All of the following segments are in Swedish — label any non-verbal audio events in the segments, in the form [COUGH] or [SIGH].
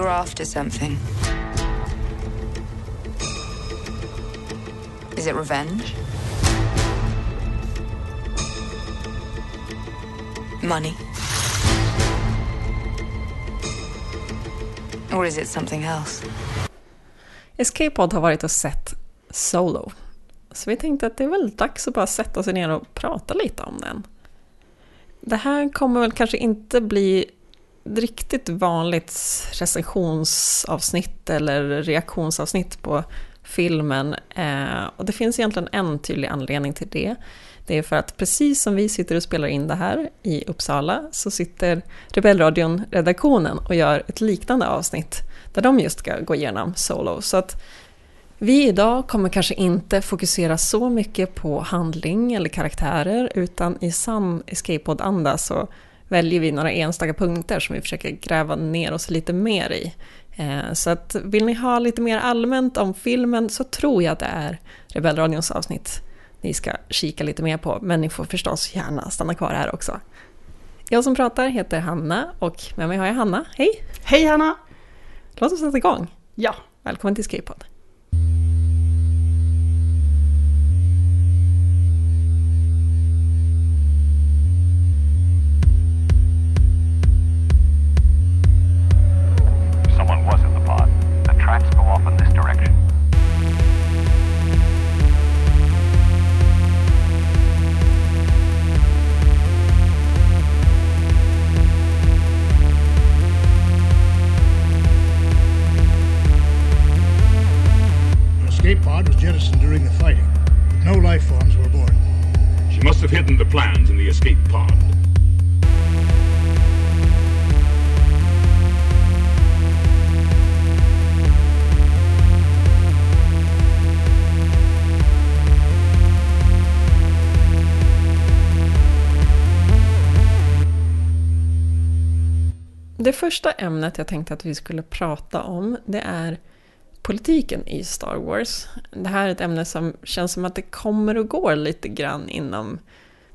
you're after something. Is it revenge? Money? Or is it something else? Escape Pod har varit och sett Solo. Så vi tänkte att det är väl dags att bara sätta sig ner och prata lite om den. Det här kommer väl kanske inte bli riktigt vanligt recensionsavsnitt eller reaktionsavsnitt på filmen. Eh, och det finns egentligen en tydlig anledning till det. Det är för att precis som vi sitter och spelar in det här i Uppsala så sitter Rebellradion-redaktionen och gör ett liknande avsnitt där de just ska gå igenom Solo. Så att vi idag kommer kanske inte fokusera så mycket på handling eller karaktärer utan i sann escape-pod-anda så väljer vi några enstaka punkter som vi försöker gräva ner oss lite mer i. Eh, så att vill ni ha lite mer allmänt om filmen så tror jag att det är Rebellradions avsnitt ni ska kika lite mer på, men ni får förstås gärna stanna kvar här också. Jag som pratar heter Hanna och med mig har jag Hanna. Hej! Hej Hanna! Låt oss sätta igång. Ja. Välkommen till Skrivpodd. Escape pod. Det första ämnet jag tänkte att vi skulle prata om det är politiken i Star Wars. Det här är ett ämne som känns som att det kommer och går lite grann inom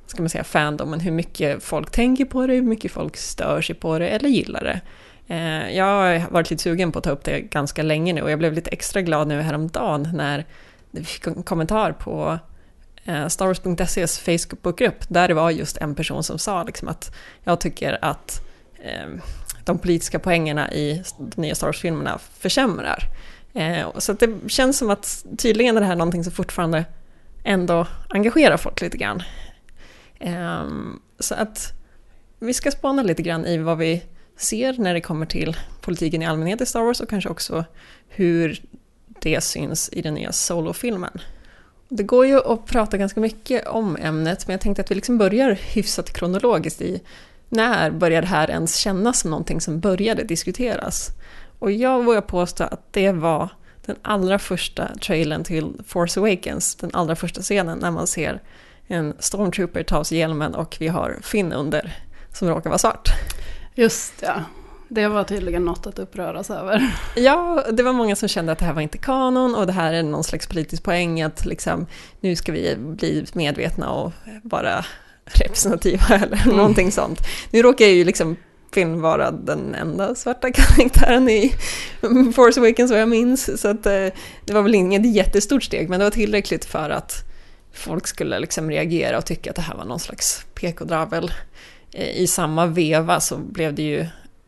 ska man säga, fandomen, hur mycket folk tänker på det, hur mycket folk stör sig på det eller gillar det. Eh, jag har varit lite sugen på att ta upp det ganska länge nu och jag blev lite extra glad nu häromdagen när vi fick en kommentar på eh, Star Wars.ses Facebookgrupp där det var just en person som sa liksom att jag tycker att eh, de politiska poängerna i de nya Star Wars-filmerna försämrar. Så det känns som att tydligen är det här någonting som fortfarande ändå engagerar folk lite grann. Ehm, så att vi ska spana lite grann i vad vi ser när det kommer till politiken i allmänhet i Star Wars och kanske också hur det syns i den nya Solo-filmen. Det går ju att prata ganska mycket om ämnet men jag tänkte att vi liksom börjar hyfsat kronologiskt i när började det här ens kännas som någonting som började diskuteras? Och jag vågar påstå att det var den allra första trailern till Force Awakens, den allra första scenen när man ser en stormtrooper ta av sig hjälmen och vi har Finn under som råkar vara svart. Just ja. Det var tydligen något att uppröras över. Ja, det var många som kände att det här var inte kanon och det här är någon slags politisk poäng att liksom, nu ska vi bli medvetna och vara representativa [LAUGHS] eller mm. någonting sånt. Nu råkar ju liksom Finn vara den enda svarta [LAUGHS] karaktären i Force Awakens vad jag minns. Så att, eh, det var väl inget jättestort steg men det var tillräckligt för att folk skulle liksom reagera och tycka att det här var någon slags PK-dravel. Eh, I samma veva så blev det ju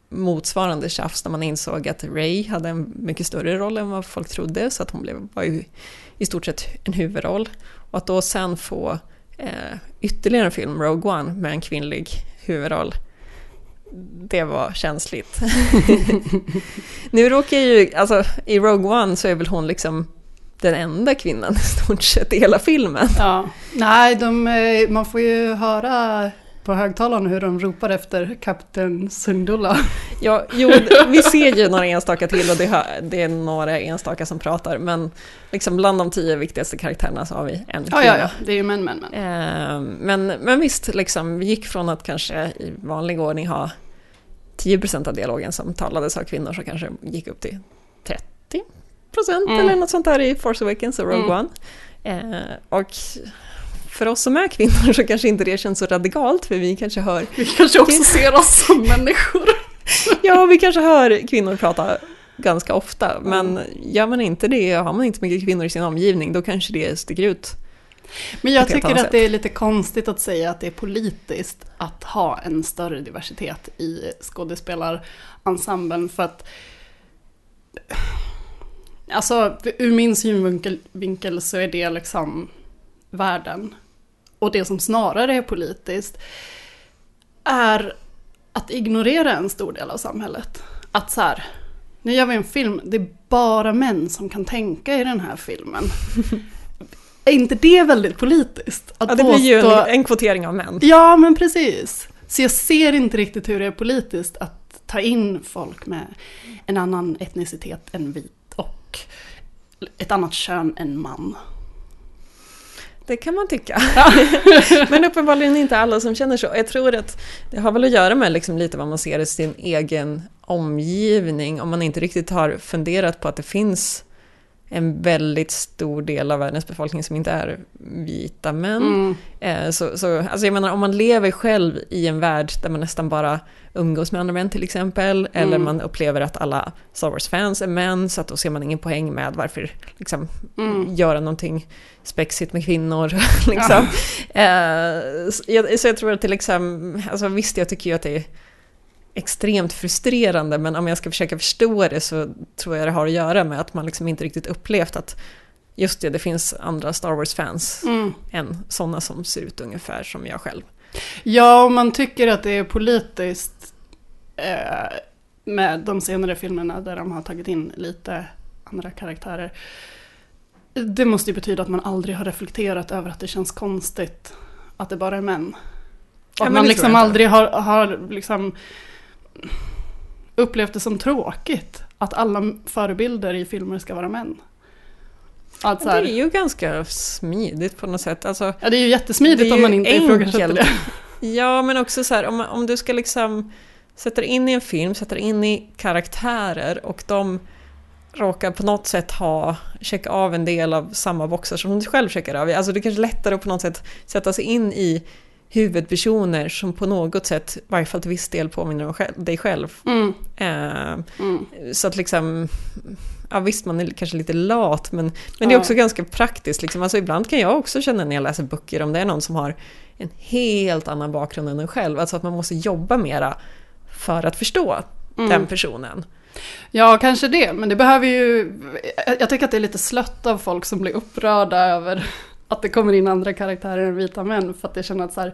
motsvarande tjafs när man insåg att Ray hade en mycket större roll än vad folk trodde så att hon blev, var ju i stort sett en huvudroll. Och att då sen få eh, ytterligare en film, Rogue One, med en kvinnlig huvudroll. Det var känsligt. [LAUGHS] nu råkar ju, alltså i Rogue One så är väl hon liksom den enda kvinnan i stort sett i hela filmen. Ja. Nej, de, eh, man får ju höra på högtalarna hur de ropar efter Kapten Syndulla. Ja, jo, vi ser ju några enstaka till och det, är några enstaka som pratar, men liksom bland de tio viktigaste karaktärerna så har vi en kvinna. Ja, ja, ja, det är ju män, män, män. Eh, men, men visst, liksom, vi gick från att kanske i vanlig ordning ha 10% av dialogen som talades av kvinnor så kanske gick upp till 30% mm. eller något sånt där i Force Awakens och Rogue mm. One. Eh, och för oss som är kvinnor så kanske inte det känns så radikalt för vi kanske hör... Vi kanske också ser oss som människor. [LAUGHS] Ja, vi kanske hör kvinnor prata ganska ofta, men gör man inte det, har man inte mycket kvinnor i sin omgivning, då kanske det sticker ut. Men jag tycker att det är lite konstigt att säga att det är politiskt att ha en större diversitet i skådespelarensemblen för att Alltså ur min synvinkel vinkel så är det liksom världen. Och det som snarare är politiskt är att ignorera en stor del av samhället. Att så här, nu gör vi en film, det är bara män som kan tänka i den här filmen. [LAUGHS] Är inte det väldigt politiskt? Att Ja, det blir ju en, en kvotering av män. Ja, men precis. Så jag ser inte riktigt hur det är politiskt att ta in folk med en annan etnicitet än vit och ett annat kön än man. Det kan man tycka. [LAUGHS] Men uppenbarligen inte alla som känner så. Jag tror att det har väl att göra med liksom lite vad man ser i sin egen omgivning. Om man inte riktigt har funderat på att det finns en väldigt stor del av världens befolkning som inte är vita män. Mm. Eh, Så, så, alltså jag menar, om man lever själv i en värld där man nästan bara umgås med andra män till exempel, eller Mm. man upplever att alla Star Wars-fans är män, så att då ser man ingen poäng med varför liksom, Mm. göra någonting spexigt med kvinnor. [LAUGHS] liksom. eh, så, jag, så jag tror att det liksom, alltså visst jag tycker ju att det är extremt frustrerande, men om jag ska försöka förstå det så tror jag det har att göra med att man liksom inte riktigt upplevt att just det, det finns andra Star Wars-fans Mm. än sådana som ser ut ungefär som jag själv. Ja, om man tycker att det är politiskt eh, med de senare filmerna där de har tagit in lite andra karaktärer. Det måste ju betyda att man aldrig har reflekterat över att det känns konstigt att det bara är män. Och Ja, att man liksom aldrig har, har liksom upplevt det som tråkigt att alla förebilder i filmer ska vara män. Att så Det är ju ganska smidigt på något sätt. Alltså, ja, det är ju jättesmidigt är om man inte ifrågasätter det. Ja, men också så här, om, om du ska liksom sätta dig in i en film, sätta dig in i karaktärer och de råkar på något sätt ha, checka av en del av samma boxar som du själv checkar av. Alltså det är kanske lättare att på något sätt sätta sig in i huvudpersoner som på något sätt, i varje fall till viss del, påminner om själv, dig själv. Mm, Eh, mm. så att liksom, ja visst man är kanske lite lat men, men det är Ja. också ganska praktiskt. Liksom. Alltså, ibland kan jag också känna när jag läser böcker om det är någon som har en helt annan bakgrund än en själv. Alltså att man måste jobba mera för att förstå Mm. den personen. Ja, kanske det. Men det behöver ju... Jag tycker att det är lite slött av folk som blir upprörda över att det kommer in andra karaktärer än vita män. För att jag känner att så här,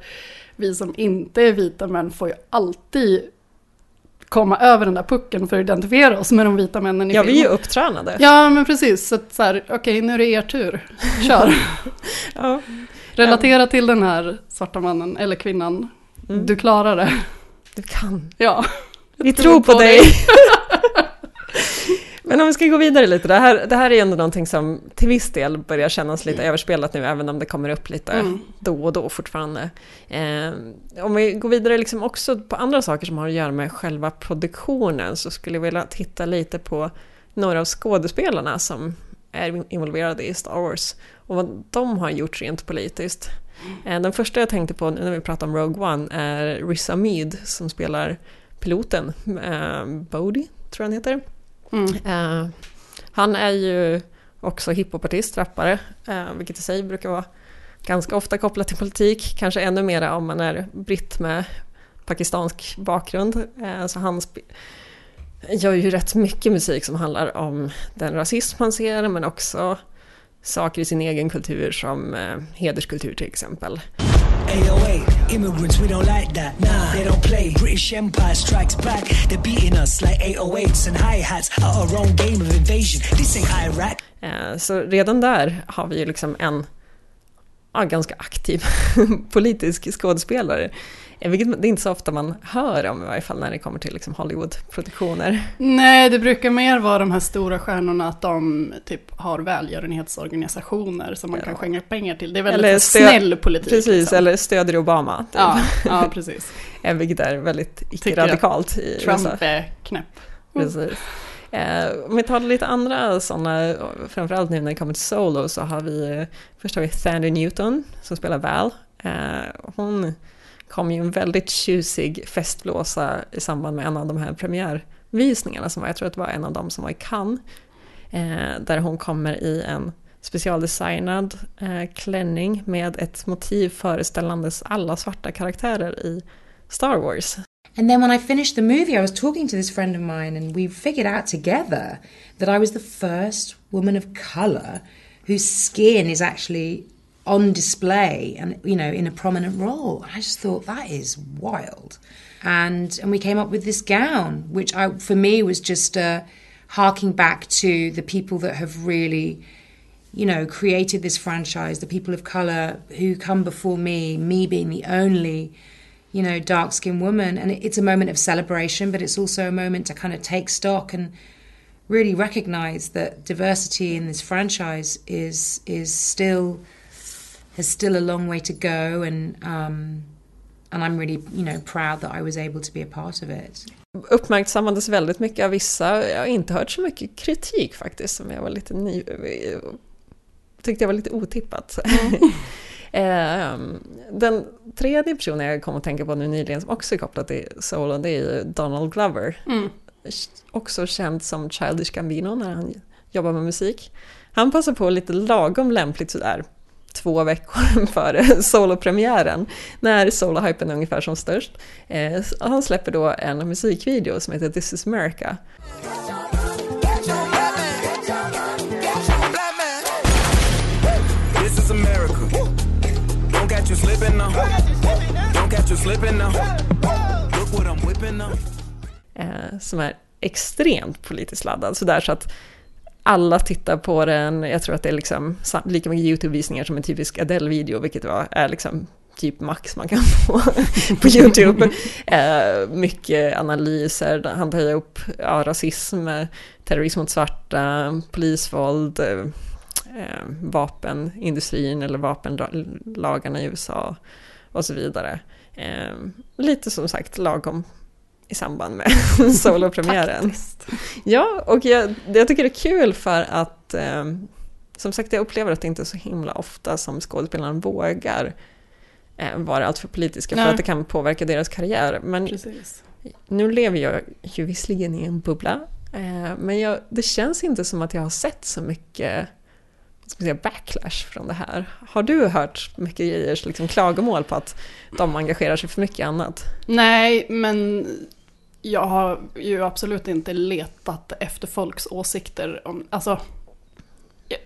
vi som inte är vita män får ju alltid komma över den där pucken för att identifiera oss med de vita männen i Ja, vi är ju upptränade. Ja, men precis. Så så här, okej, nu är det er tur. Kör. [LAUGHS] Ja. Relatera till den här svarta mannen eller kvinnan. Mm. Du klarar det. Du kan. Ja. Vi tror på dig. [LAUGHS] Men om vi ska gå vidare lite, det här, det här är ju ändå någonting som till viss del börjar kännas lite överspelat nu, även om det kommer upp lite Mm. då och då fortfarande. Eh, om vi går vidare liksom också på andra saker som har att göra med själva produktionen så skulle jag vilja titta lite på några av skådespelarna som är involverade i Star Wars och vad de har gjort rent politiskt. Eh, den första jag tänkte på när vi pratar om Rogue One är Riz Ahmed som spelar piloten, eh, Bodhi tror jag han heter. Mm. Eh, han är ju också hiphopartist, rappare, eh, vilket i sig brukar vara ganska ofta kopplat till politik, kanske ännu mera om man är britt med pakistansk bakgrund. Eh, så han gör ju rätt mycket musik som handlar om den rasism han ser, men också saker i sin egen kultur som hederskultur till exempel. AOA, immigrants, we don't like that. Nah, they don't play. British Empire strikes back. They're beating us like 808s and hi hats. Our own game of invasion. This ain't Iraq. Eh, Så redan där har vi ju liksom en ja, ganska aktiv [LAUGHS] politisk skådespelare. Eh, Vilket det är inte så ofta man hör om i varje fall när det kommer till liksom Hollywood-produktioner. Nej, det brukar mer vara de här stora stjärnorna att de typ har välgörenhetsorganisationer som man Ja. kan skänka pengar till. Det är väldigt Eller stö- snäll politik. Precis, liksom. eller stödjer Obama. Typ. Ja, ja, precis. [LAUGHS] Eh, Vilket är väldigt icke-radikalt i USA. Trump är knäpp. Precis. Eh, om vi tar lite andra sådana, framförallt nu när det kommer till Solo så har vi, eh, först har vi Sandy Newton som spelar Val. Eh, hon kom ju en väldigt tjusig festblåsa i samband med en av de här premiärvisningarna som var, jag tror att det var en av dem som var i Cannes. Där hon kommer i en specialdesignad eh, klänning med ett motiv föreställandes alla svarta karaktärer i Star Wars. And then when I finished the movie, I was talking to this friend of mine, and we figured out together that I was the first woman of colour whose skin is actually on display and you know in a prominent role. I just thought that is wild, and and we came up with this gown, which I for me was just uh, harking back to the people that have really you know, created this franchise, the people of color who come before me, me being the only, you know, dark skinned woman. And it's a moment of celebration, but it's also a moment to kind of take stock and really recognize that diversity in this franchise is is still has still a long way to go and um and I'm really, you know, proud that I was able to be a part of it. Uppmärksammades väldigt mycket av vissa. Jag har inte hört så mycket kritik faktiskt, som jag var lite ny tyckte jag var lite otippat. Mm. [LAUGHS] Den tredje personen jag kom att tänka på nu nyligen som också är kopplad till Solo, det är ju Donald Glover. Mm. Också känd som Childish Gambino när han jobbar med musik. Han passar på lite lagom lämpligt sådär två veckor [LAUGHS] före solopremiären, när solohypen är ungefär som störst. Eh, han släpper då en musikvideo som heter This is America. Slipping now. Don't catch you slipping now. Look what I'm whipping now. Eh, som är extremt politiskt laddad, sådär så att alla tittar på den, jag tror att det är liksom lika mycket YouTube-visningar som en typisk Adele-video, vilket var, är liksom typ max man kan [LAUGHS] få på YouTube. Eh, mycket analyser, han tar upp ja, rasism, terrorism mot svarta, polisvåld, eh, eh, vapenindustrin eller vapenlagarna i USA och så vidare. Eh, lite som sagt lagom i samband med [LAUGHS] solopremiären. ja, och jag, jag, tycker det är kul för att eh, som sagt jag upplever att det inte är så himla ofta som skådespelaren vågar eh, vara alltför politiska Nej. för att det kan påverka deras karriär. Men Precis. nu lever jag ju visserligen i en bubbla eh, men jag, det känns inte som att jag har sett så mycket säga, backlash från det här. Har du hört mycket grejer, liksom klagomål på att de engagerar sig för mycket annat? Nej, men jag har ju absolut inte letat efter folks åsikter. Om, alltså, jag,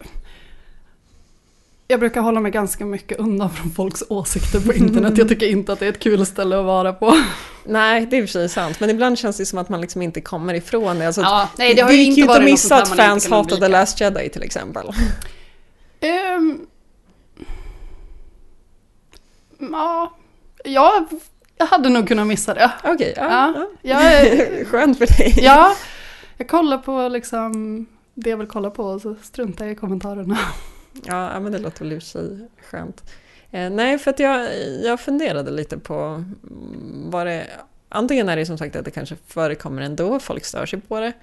jag brukar hålla mig ganska mycket undan från folks åsikter på internet. Jag tycker inte att det är ett kul ställe att vara på. Nej, det är i och för sig sant. Men ibland känns det som att man liksom inte kommer ifrån det. Alltså, ja, nej, det har ju inte att missa att fans hatade Last Jedi till exempel. Um, ja, jag, jag hade nog kunnat missa det. Okej, okay, ja, ja. Jag, [LAUGHS] Skönt för dig. Ja, jag kollar på liksom det jag vill kolla på och så struntar jag i kommentarerna. Ja, men det låter väl i och för sig skönt. Eh, nej, för att jag, jag funderade lite på vad det... Antingen är det som sagt att det kanske förekommer ändå, folk stör sig på det.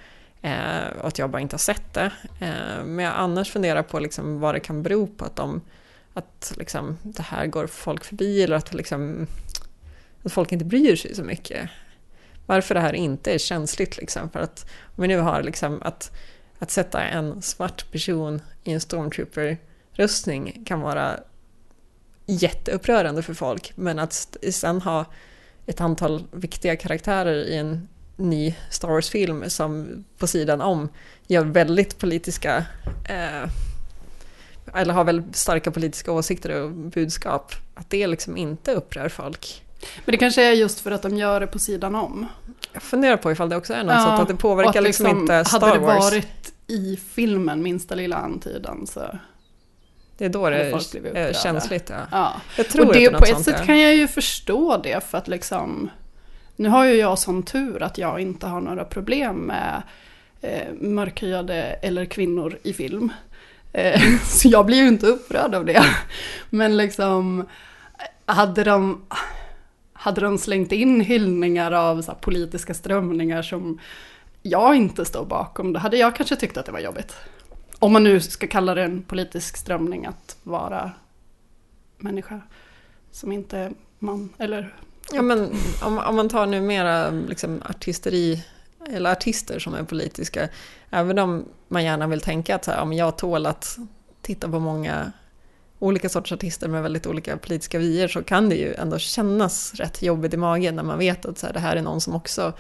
Eh, och att jag bara inte har sett det. Eh, men jag annars funderar på liksom vad det kan bero på att, de, att liksom, det här går folk förbi eller att, liksom, att folk inte bryr sig så mycket. Varför det här inte är känsligt. Liksom. För att om vi nu har liksom, att, att sätta en svart person i en stormtrooper-rustning kan vara jätteupprörande för folk. Men att sen ha ett antal viktiga karaktärer i en ny Star Wars-film som på sidan om gör väldigt politiska eh, eller har väldigt starka politiska åsikter och budskap, att det liksom inte upprör folk. Men det kanske är just för att de gör det på sidan om. Jag funderar på ifall det också är något ja, att det påverkar att liksom, liksom, inte Star Wars. Hade det varit i filmen minsta lilla antydan så... Det är då det är känsligt. Ja. ja. Jag tror och det, på ett sätt kan jag ju förstå det för att liksom nu har ju jag sån tur att jag inte har några problem med eh, mörkhyade eller kvinnor i film. Eh, [LAUGHS] så jag blir ju inte upprörd av det. Men liksom, hade de, hade de slängt in hyllningar av så politiska strömningar som jag inte står bakom, då hade jag kanske tyckt att det var jobbigt. Om man nu ska kalla det en politisk strömning att vara människa som inte är man, eller. Ja, men om, om man tar nu mera liksom, artisteri, eller artister som är politiska, även om man gärna vill tänka att så här, om jag tål att titta på många olika sorters artister med väldigt olika politiska vyer så kan det ju ändå kännas rätt jobbigt i magen när man vet att så här, det här är någon som också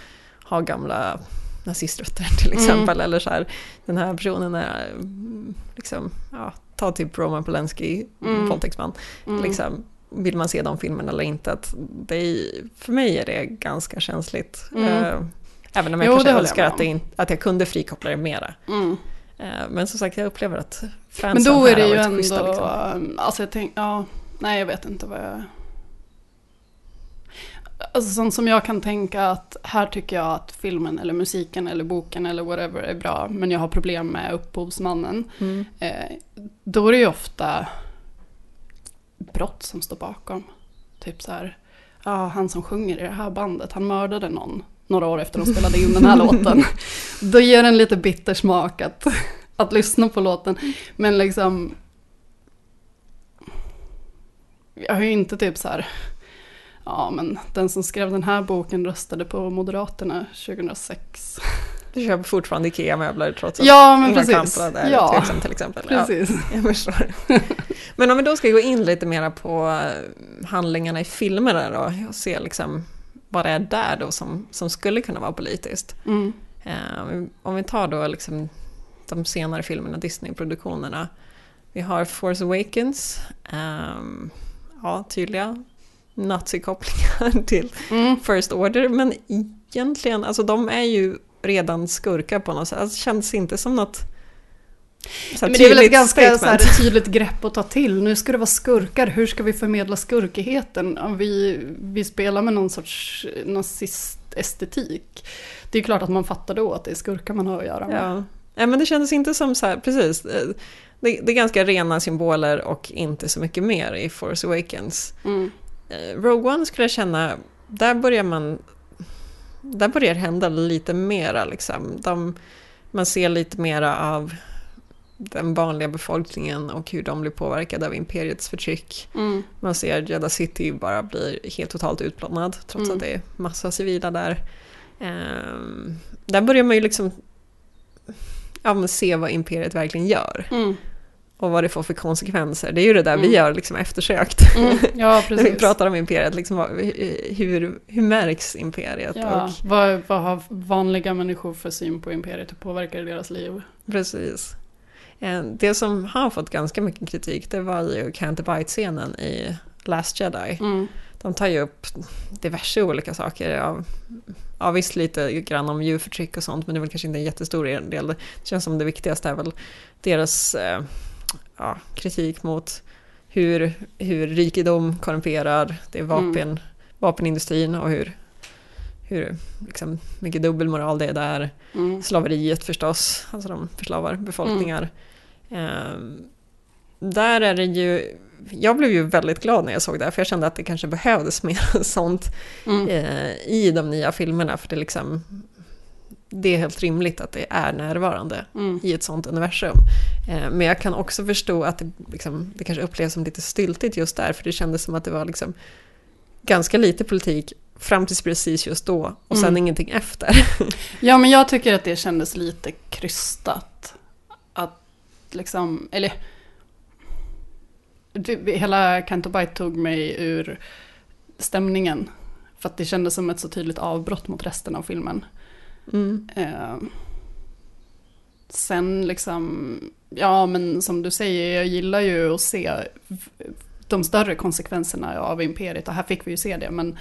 har gamla naziströtter [LAUGHS] till exempel. Eller så här, den här personen är mm, liksom, ja, ta typ Roman Polanski, Mm. våldtäktsman. Mm. Liksom, vill man se de filmerna eller inte? Att det är, för mig är det ganska känsligt. Mm. Eh, även om jag Jo, kanske önskar att, det att jag kunde frikoppla det mera. Mm. Eh, men som sagt, jag upplever att fansen Men då är det ju ändå, schyssta, liksom. alltså jag tänker, ja, nej jag vet inte vad jag... Alltså sånt som jag kan tänka att här tycker jag att filmen eller musiken eller boken eller whatever är bra, men jag har problem med upphovsmannen. Mm. Eh, då är det ju ofta brott som står bakom. Typ så här, ja han som sjunger i det här bandet, han mördade någon några år efter de spelade in den här [LAUGHS] låten. Då ger den lite bitter smak att, att lyssna på låten. Men liksom, jag har ju inte typ så här, ja men den som skrev den här boken röstade på Moderaterna 2006. Du köper fortfarande IKEA-möbler trots att Ja men precis. Är Ja, tveksam till exempel. Ja. precis. Jag förstår. [LAUGHS] Men om vi då ska gå in lite mera på eh, handlingarna i filmerna då och se liksom vad det är där då som, som skulle kunna vara politiskt. Mm. Eh, om vi- tar då liksom de senare filmerna, Disney-produktionerna. Vi har Force Awakens, ehm, ja tydliga nazikopplingar [LAUGHS] till Mm. First Order, men egentligen, alltså de är ju redan skurkar på något sätt. Alltså, det känns inte som något Men det är väl ett ganska så här, tydligt grepp att ta till. Nu ska det vara skurkar, hur ska vi förmedla skurkigheten? Vi, vi spelar med någon sorts nazistestetik. Det är klart att man fattar då att det är skurkar man har att göra med. Ja. Nej, men det kändes inte som så här, precis. Det, det är ganska rena symboler och inte så mycket mer i Force Awakens. Mm. Eh, Rogue One skulle jag känna, där börjar man... Där börjar hända lite mera liksom. De, man ser lite mera av den vanliga befolkningen och hur de blir påverkade av imperiets förtryck. Mm. Man ser Jeddah City bara blir helt totalt utplånad trots Mm. att det är massa civila där. Ehm, där börjar man ju liksom ja, se vad imperiet verkligen gör Mm. Och vad det får för konsekvenser. Det är ju det där vi Mm. gör liksom eftersökt. Mm. Ja, [LAUGHS] När vi pratar om imperiet, liksom, hur, hur märks imperiet? Ja, Och, vad, vad har vanliga människor för syn på imperiet? Hur påverkar det deras liv? precis. Eh, Det som har fått ganska mycket kritik, det var ju Can't Bite-scenen i Last Jedi. Mm. De tar ju upp diverse olika saker. Ja, ja, visst lite grann om djurförtryck och sånt, men det är väl kanske inte en jättestor del. Det känns som det viktigaste är väl deras eh, ja, kritik mot hur, hur rikedom korrumperar, det är vapen, vapenindustrin och hur, hur liksom, mycket dubbelmoral det är där. Mm. Slaveriet förstås, alltså de förslavar befolkningar. Ehm, där är det ju, jag blev ju väldigt glad när jag såg det för jag kände att det kanske behövdes [LAUGHS] mer sånt Mm. eh, i de nya filmerna, för det liksom det är helt rimligt att det är närvarande Mm. i ett sånt universum. Eh, men jag kan också förstå att det, liksom, det kanske upplevs som lite styltigt just där, för det kändes som att det var liksom ganska lite politik fram tills precis just då och sen Mm. ingenting efter. [LAUGHS] Ja, men jag tycker att det kändes lite krystat. Att liksom, eller... Hela Canto Bite tog mig ur stämningen. För att det kändes som ett så tydligt avbrott mot resten av filmen. Mm. Eh, sen liksom, ja men som du säger, jag gillar ju att se de större konsekvenserna av imperiet. Och här fick vi ju se det, men,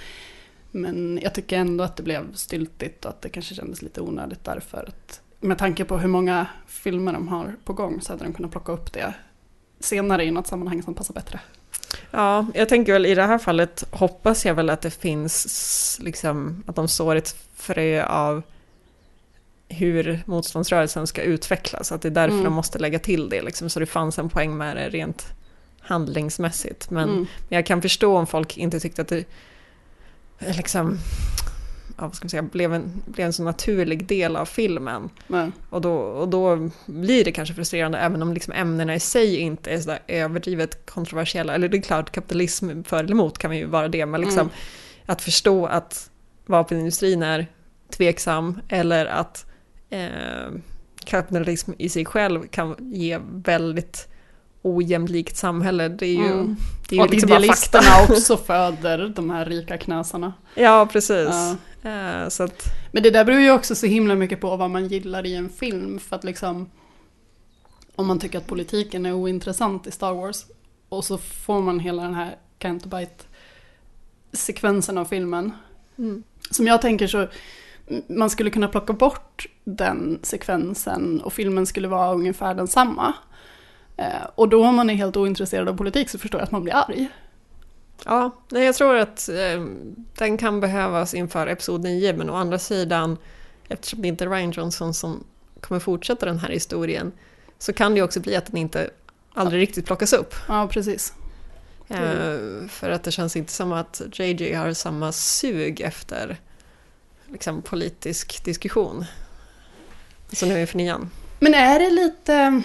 men jag tycker ändå att det blev styltigt och att det kanske kändes lite onödigt därför att med tanke på hur många filmer de har på gång så hade de kunnat plocka upp det senare i något sammanhang som passar bättre. Ja, jag tänker väl i det här fallet hoppas jag väl att det finns liksom att de sår ett frö av hur motståndsrörelsen ska utvecklas. Att det är därför Mm. de måste lägga till det, liksom, så det fanns en poäng med det rent handlingsmässigt. Men, Mm. men jag kan förstå om folk inte tyckte att det liksom, ja, vad ska man säga, blev, en, blev en så naturlig del av filmen. Men, Och då, och då blir det kanske frustrerande även om liksom ämnena i sig inte är sådär överdrivet kontroversiella. Eller det är klart, kapitalism för eller emot kan ju vara det, men liksom Mm. att förstå att vapenindustrin är tveksam eller att eh, kapitalism i sig själv kan ge väldigt ojämlikt samhälle. Det är ju, Mm. det är ju och liksom bara fakta. idealisterna [LAUGHS] också föder de här rika knasarna. Ja, precis. Ja. Eh, så att, Men det där beror ju också så himla mycket på vad man gillar i en film. För att liksom, om man tycker att politiken är ointressant i Star Wars och så får man hela den här Cantabite-sekvensen av filmen. Mm. Som jag tänker så, man skulle kunna plocka bort den sekvensen och filmen skulle vara ungefär densamma. Eh, och då om man är helt ointresserad av politik så förstår jag att man blir arg. Ja, nej, jag tror att eh, den kan behövas inför Episod 9, men å andra sidan, eftersom det inte är Ryan Johnson som kommer fortsätta den här historien, så kan det ju också bli att den inte aldrig riktigt plockas upp. Ja, precis. Eh, för att det känns inte som att JJ har samma sug efter liksom, politisk diskussion. Så nu inför nian. Men är det lite...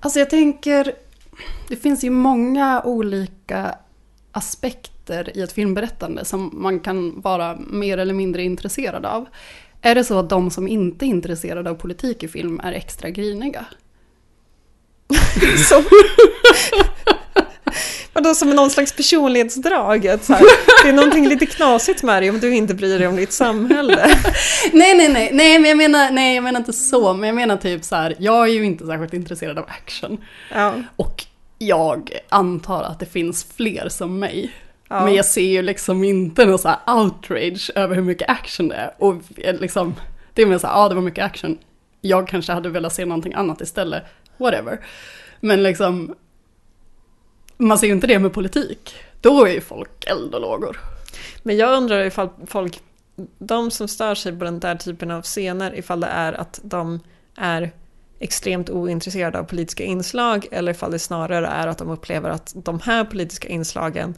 Alltså jag tänker, det finns ju många olika aspekter i ett filmberättande som man kan vara mer eller mindre intresserad av. Är det så att de som inte är intresserade av politik i film är extra griniga? [LAUGHS] Vadå, som någon slags personlighetsdrag? Att så här, det är någonting lite knasigt med dig om du inte bryr dig om ditt samhälle. [LAUGHS] Nej, nej, nej, nej, men jag menar, nej, jag menar inte så, men jag menar typ så här, jag är ju inte särskilt intresserad av action. Ja, Och jag antar att det finns fler som mig. Ja. Men jag ser ju liksom inte någon så här outrage över hur mycket action det är. Och liksom, det är mer så här, ja det var mycket action. Jag kanske hade velat se någonting annat istället. Whatever. Men liksom, man ser ju inte det med politik. Då är ju folk eld och lågor. Men jag undrar ifall folk, de som stör sig på den där typen av scener, ifall det är att de är extremt ointresserade av politiska inslag eller ifall det snarare är att de upplever att de här politiska inslagen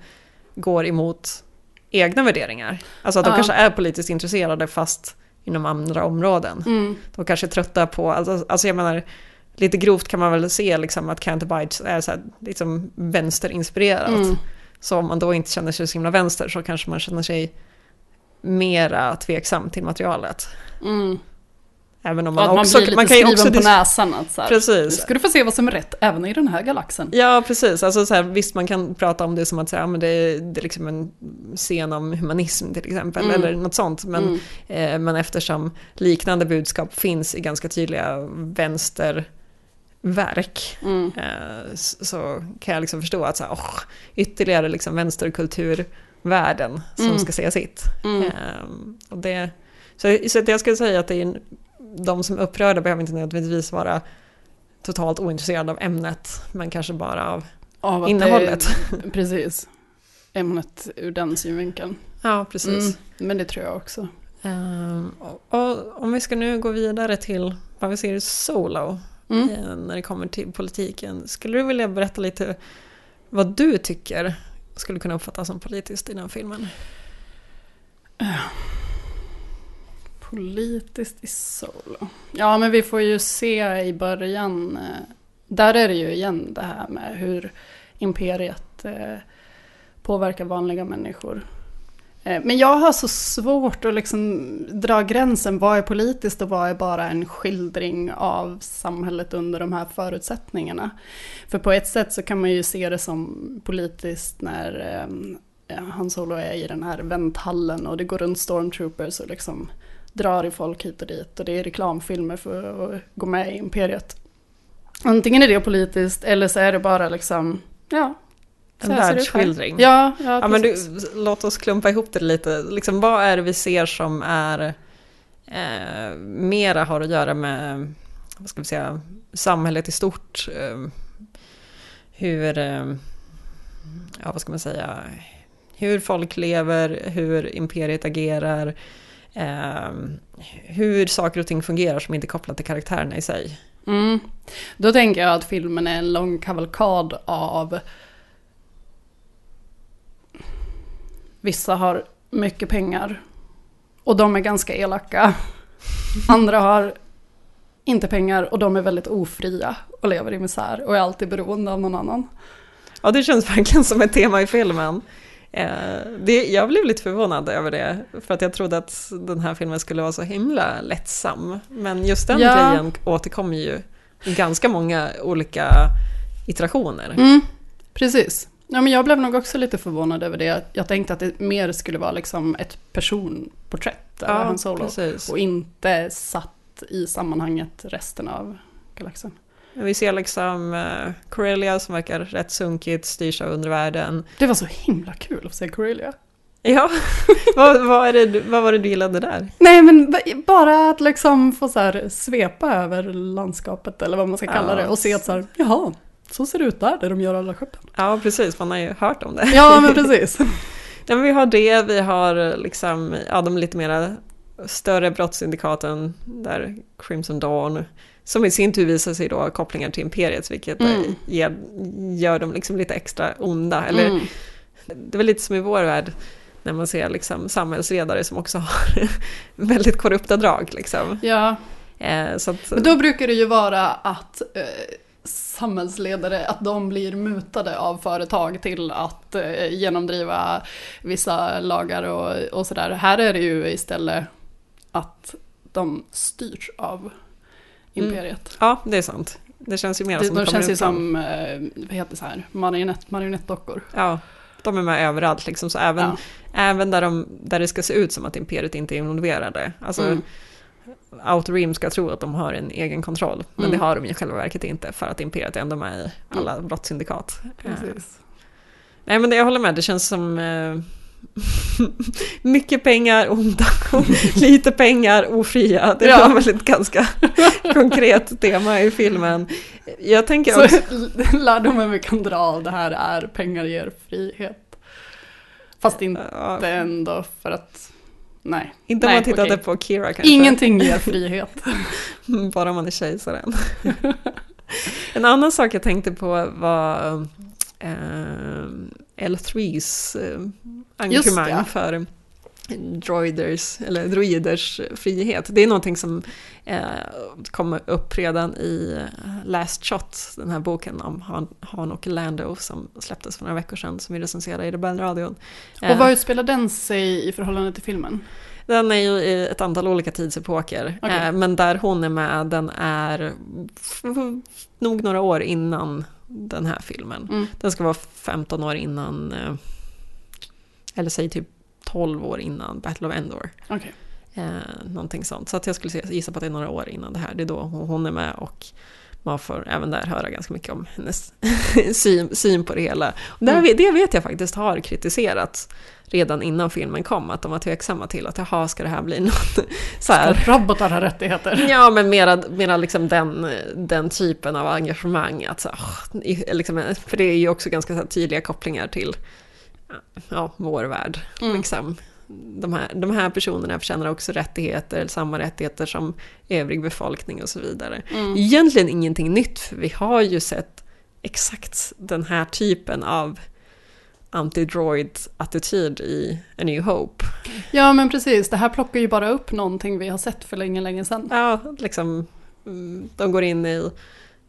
går emot egna värderingar. Alltså att de Ja. kanske är politiskt intresserade fast inom andra områden. Mm. De kanske är trötta på, alltså, alltså jag menar, lite grovt kan man väl se liksom att Canterbites är så här, liksom vänsterinspirerat. Mm. Så om man då inte känner sig så himla vänster så kanske man känner sig mera tveksam till materialet. Mm. Även om man, man också, blir lite man kan ju också på näsan. Att så här, Nu Precis. ska du få se vad som är rätt även i den här galaxen. Ja, precis. Alltså, så här, visst, man kan prata om det som att säga, ja, men det, är, det är liksom en scen om humanism till exempel, Mm. eller något sånt. Men, Mm. eh, men eftersom liknande budskap finns i ganska tydliga vänsterverk Mm. eh, så kan jag liksom förstå att så här, åh, ytterligare liksom vänsterkulturvärlden som Mm. ska säga sitt. Mm. Ehm, och det, så, så jag skulle säga att det är de som är upprörda behöver inte nödvändigtvis vara totalt ointresserade av ämnet, men kanske bara av Av innehållet. Det, precis. Ämnet ur den synvinkeln. Ja, precis. Mm. Men det tror jag också. Ehm, och, och om vi ska nu gå vidare till vad vi ser i Solo, Mm. eh, när det kommer till politiken. Skulle du vilja berätta lite vad du tycker skulle kunna uppfattas som politiskt i den filmen? Politiskt i Solo. Ja, men vi får ju se i början. eh, Där är det ju igen det här med hur imperiet eh, påverkar vanliga människor. Eh, men jag har så svårt att liksom dra gränsen. Vad är politiskt och vad är bara en skildring av samhället under de här förutsättningarna? För på ett sätt så kan man ju se det som politiskt när eh, eh, Han Solo är i den här vänthallen och det går runt stormtroopers och liksom drar i folk hit och dit och det är reklamfilmer för att gå med i imperiet. Antingen är det politiskt eller så är det bara liksom, ja. En världsskildring. Ja, ja, Ja, men du, låt oss klumpa ihop det lite. Liksom, vad är det vi ser som är eh, mera har att göra med vad ska vi säga, samhället i stort? Eh, hur, eh, ja, vad ska man säga, hur folk lever, hur imperiet agerar, eh, hur saker och ting fungerar som inte är kopplat till karaktärerna i sig. Mm. Då tänker jag att filmen är en lång kavalkad av Vissa har mycket pengar och de är ganska elaka. [LAUGHS] Andra har inte pengar och de är väldigt ofria och lever i misär och är alltid beroende av någon annan. Ja, det känns verkligen som ett tema i filmen. Eh, det, jag blev lite förvånad över det, för att jag trodde att den här filmen skulle vara så himla lättsam. Men just den Ja. grejen återkommer ju i ganska många olika iterationer. Mm, precis. Ja, men jag blev nog också lite förvånad över det. Jag tänkte att det mer skulle vara liksom ett personporträtt över Ja, Han Solo. precis. Och inte satt i sammanhanget resten av galaxen. Vi ser liksom eh, Corellia som verkar rätt sunkigt, styrs av undervärlden. Det var så himla kul att se Corellia. Ja, [LAUGHS] vad, vad, det, vad var det du gillade där? Nej men ba- bara att liksom få så här svepa över landskapet eller vad man ska kalla Ja. det och se att så här, jaha, så ser det ut där, där de gör alla skeppen. Ja, precis, man har ju hört om det. Ja men precis. [LAUGHS] [LAUGHS] Ja, men vi har det, vi har liksom, ja, de lite mera större brottssyndikaten där Crimson Dawn, som i sin tur visar sig då ha kopplingar till Imperiet, vilket eh, Mm. ger, gör dem liksom lite extra onda. Eller Mm. det är väl lite som i vår värld, när man ser liksom samhällsledare som också har [LAUGHS] väldigt korrupta drag. Liksom. Ja, Eh, att, men då brukar det ju vara att eh, samhällsledare, att de blir mutade av företag till att eh, genomdriva vissa lagar och, och sådär. Här är det ju istället att de styrs av imperiet. ja, det är sant. Det känns ju mer Det, som de känns ju som, eh, vad heter det så här, marionett, marionettdockor. Ja, de är med överallt liksom, så även, Ja. även där, de, där det ska se ut som att Imperiet inte är involverade. Alltså, Mm. Outer Rim ska tro att de har en egen kontroll, men Mm. det har de i själva verket inte, för att Imperiet är ändå med i alla brottssyndikat. Eh, Precis. Nej men det, jag håller med, det känns som eh, [LAUGHS] mycket pengar, onda, [LAUGHS] lite pengar, ofria. Det Ja. var väl ett ganska [LAUGHS] konkret tema i filmen. Jag tänker Så också, lärdomen vi kan dra av det här är pengar ger frihet. Fast inte ja, ändå för att, nej. inte om Nej, man tittade okej. på Kira kanske. Ingenting ger frihet. [LAUGHS] Bara man är kejsaren. [LAUGHS] en annan sak jag tänkte på var eh, L3s eh, engagemang Just det. för droiders, eller droiders frihet. Det är någonting som eh, kom upp redan i Last Shot, den här boken om Han, Han och Lando som släpptes för några veckor sedan, som vi recenserade i Rebellradion. Och Eh, vad utspelar den sig i förhållande till filmen? den är ju i ett antal olika tidsepoker, Okej. eh, men där hon är med, den är nog några år innan den här filmen. Mm. Den ska vara 15 år innan, eh, eller säg typ 12 år innan Battle of Endor. Okej. Eh, någonting sånt. Så att jag skulle gissa på att det är några år innan det här. Det är då hon är med och man får även där höra ganska mycket om hennes [LAUGHS] syn, syn på det hela. Och där, Mm. Det vet jag faktiskt har kritiserats redan innan filmen kom, att de var tveksamma till att jaha, ska det här bli [LAUGHS] något så här. Ska robotar ha rättigheter? Ja, men mera, mera liksom den, den typen av engagemang. Att, så, liksom, för det är ju också ganska tydliga kopplingar till ja, vår värld. Mm. Liksom. De, här, de här personerna förtjänar också rättigheter, samma rättigheter som övrig befolkning och så vidare. Mm. Egentligen ingenting nytt, för vi har ju sett exakt den här typen av anti-droid-attityd i A New Hope. Ja men precis, det här plockar ju bara upp någonting vi har sett för länge, länge sedan. Ja, liksom, mm, de går in i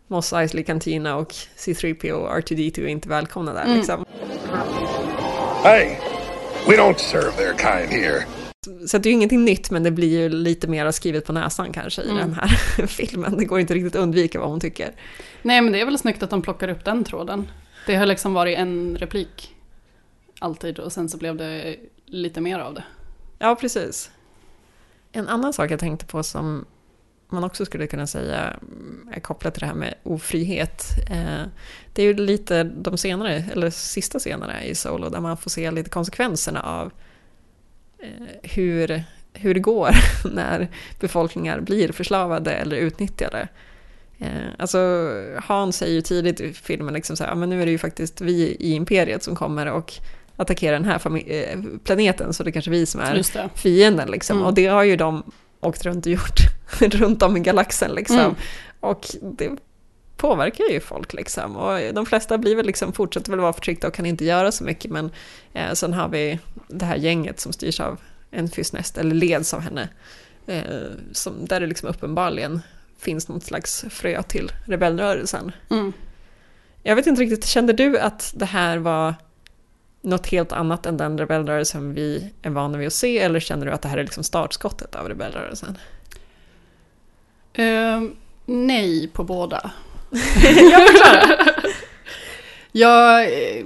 Moss Eisley Cantina och C3PO och R2D2 är inte välkomna där. Mm. Liksom. Hey, we don't serve their kind here. Så det är ju ingenting nytt, men det blir ju lite mer skrivet på näsan kanske i Mm. den här [LAUGHS] filmen. Det går inte riktigt att undvika vad hon tycker. Nej men det är väl snyggt att de plockar upp den tråden. Det har liksom varit en replik alltid och sen så blev det lite mer av det. Ja, precis. En annan sak jag tänkte på som man också skulle kunna säga mm, är kopplat till det här med ofrihet. Eh, det är ju lite de senare, eller sista scenerna i Solo, där man får se lite konsekvenserna av eh, hur, hur det går [LAUGHS] när befolkningar blir förslavade eller utnyttjade. Eh, alltså, Hans säger ju tidigt i filmen liksom så här, "Ja, men nu är det ju faktiskt vi i imperiet som kommer och attackerar den här planeten, så det är kanske vi som är fienden liksom. Mm. Och det har ju de åkt runt och gjort [LAUGHS] runt om i galaxen liksom. Mm. Och det påverkar ju folk liksom. Och de flesta blir väl liksom, fortsätter väl vara förtryckta och kan inte göra så mycket. Men eh, sen har vi det här gänget som styrs av en fysnäst, eller leds av henne. Eh, som, där det liksom uppenbarligen finns något slags frö till rebellrörelsen. Mm. Jag vet inte riktigt, kände du att det här var något helt annat än den rebellrörelsen vi är vana vid att se eller känner du att det här är liksom startskottet av rebellrörelsen? Eh, nej på båda. [LAUGHS] Jag förklarar. Jag... eh,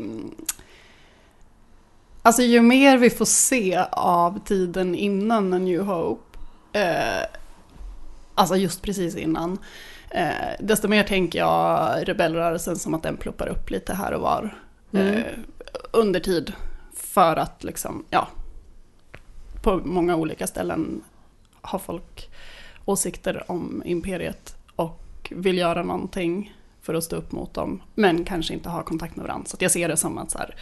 Alltså ju mer vi får se av tiden innan A New Hope, eh, alltså just precis innan, eh, desto mer tänker jag rebellrörelsen som att den ploppar upp lite här och var eh, under tid. För att liksom, ja, på många olika ställen har folk åsikter om imperiet och vill göra någonting för att stå upp mot dem, men kanske inte har kontakt med varandra. Så jag ser det som att så här,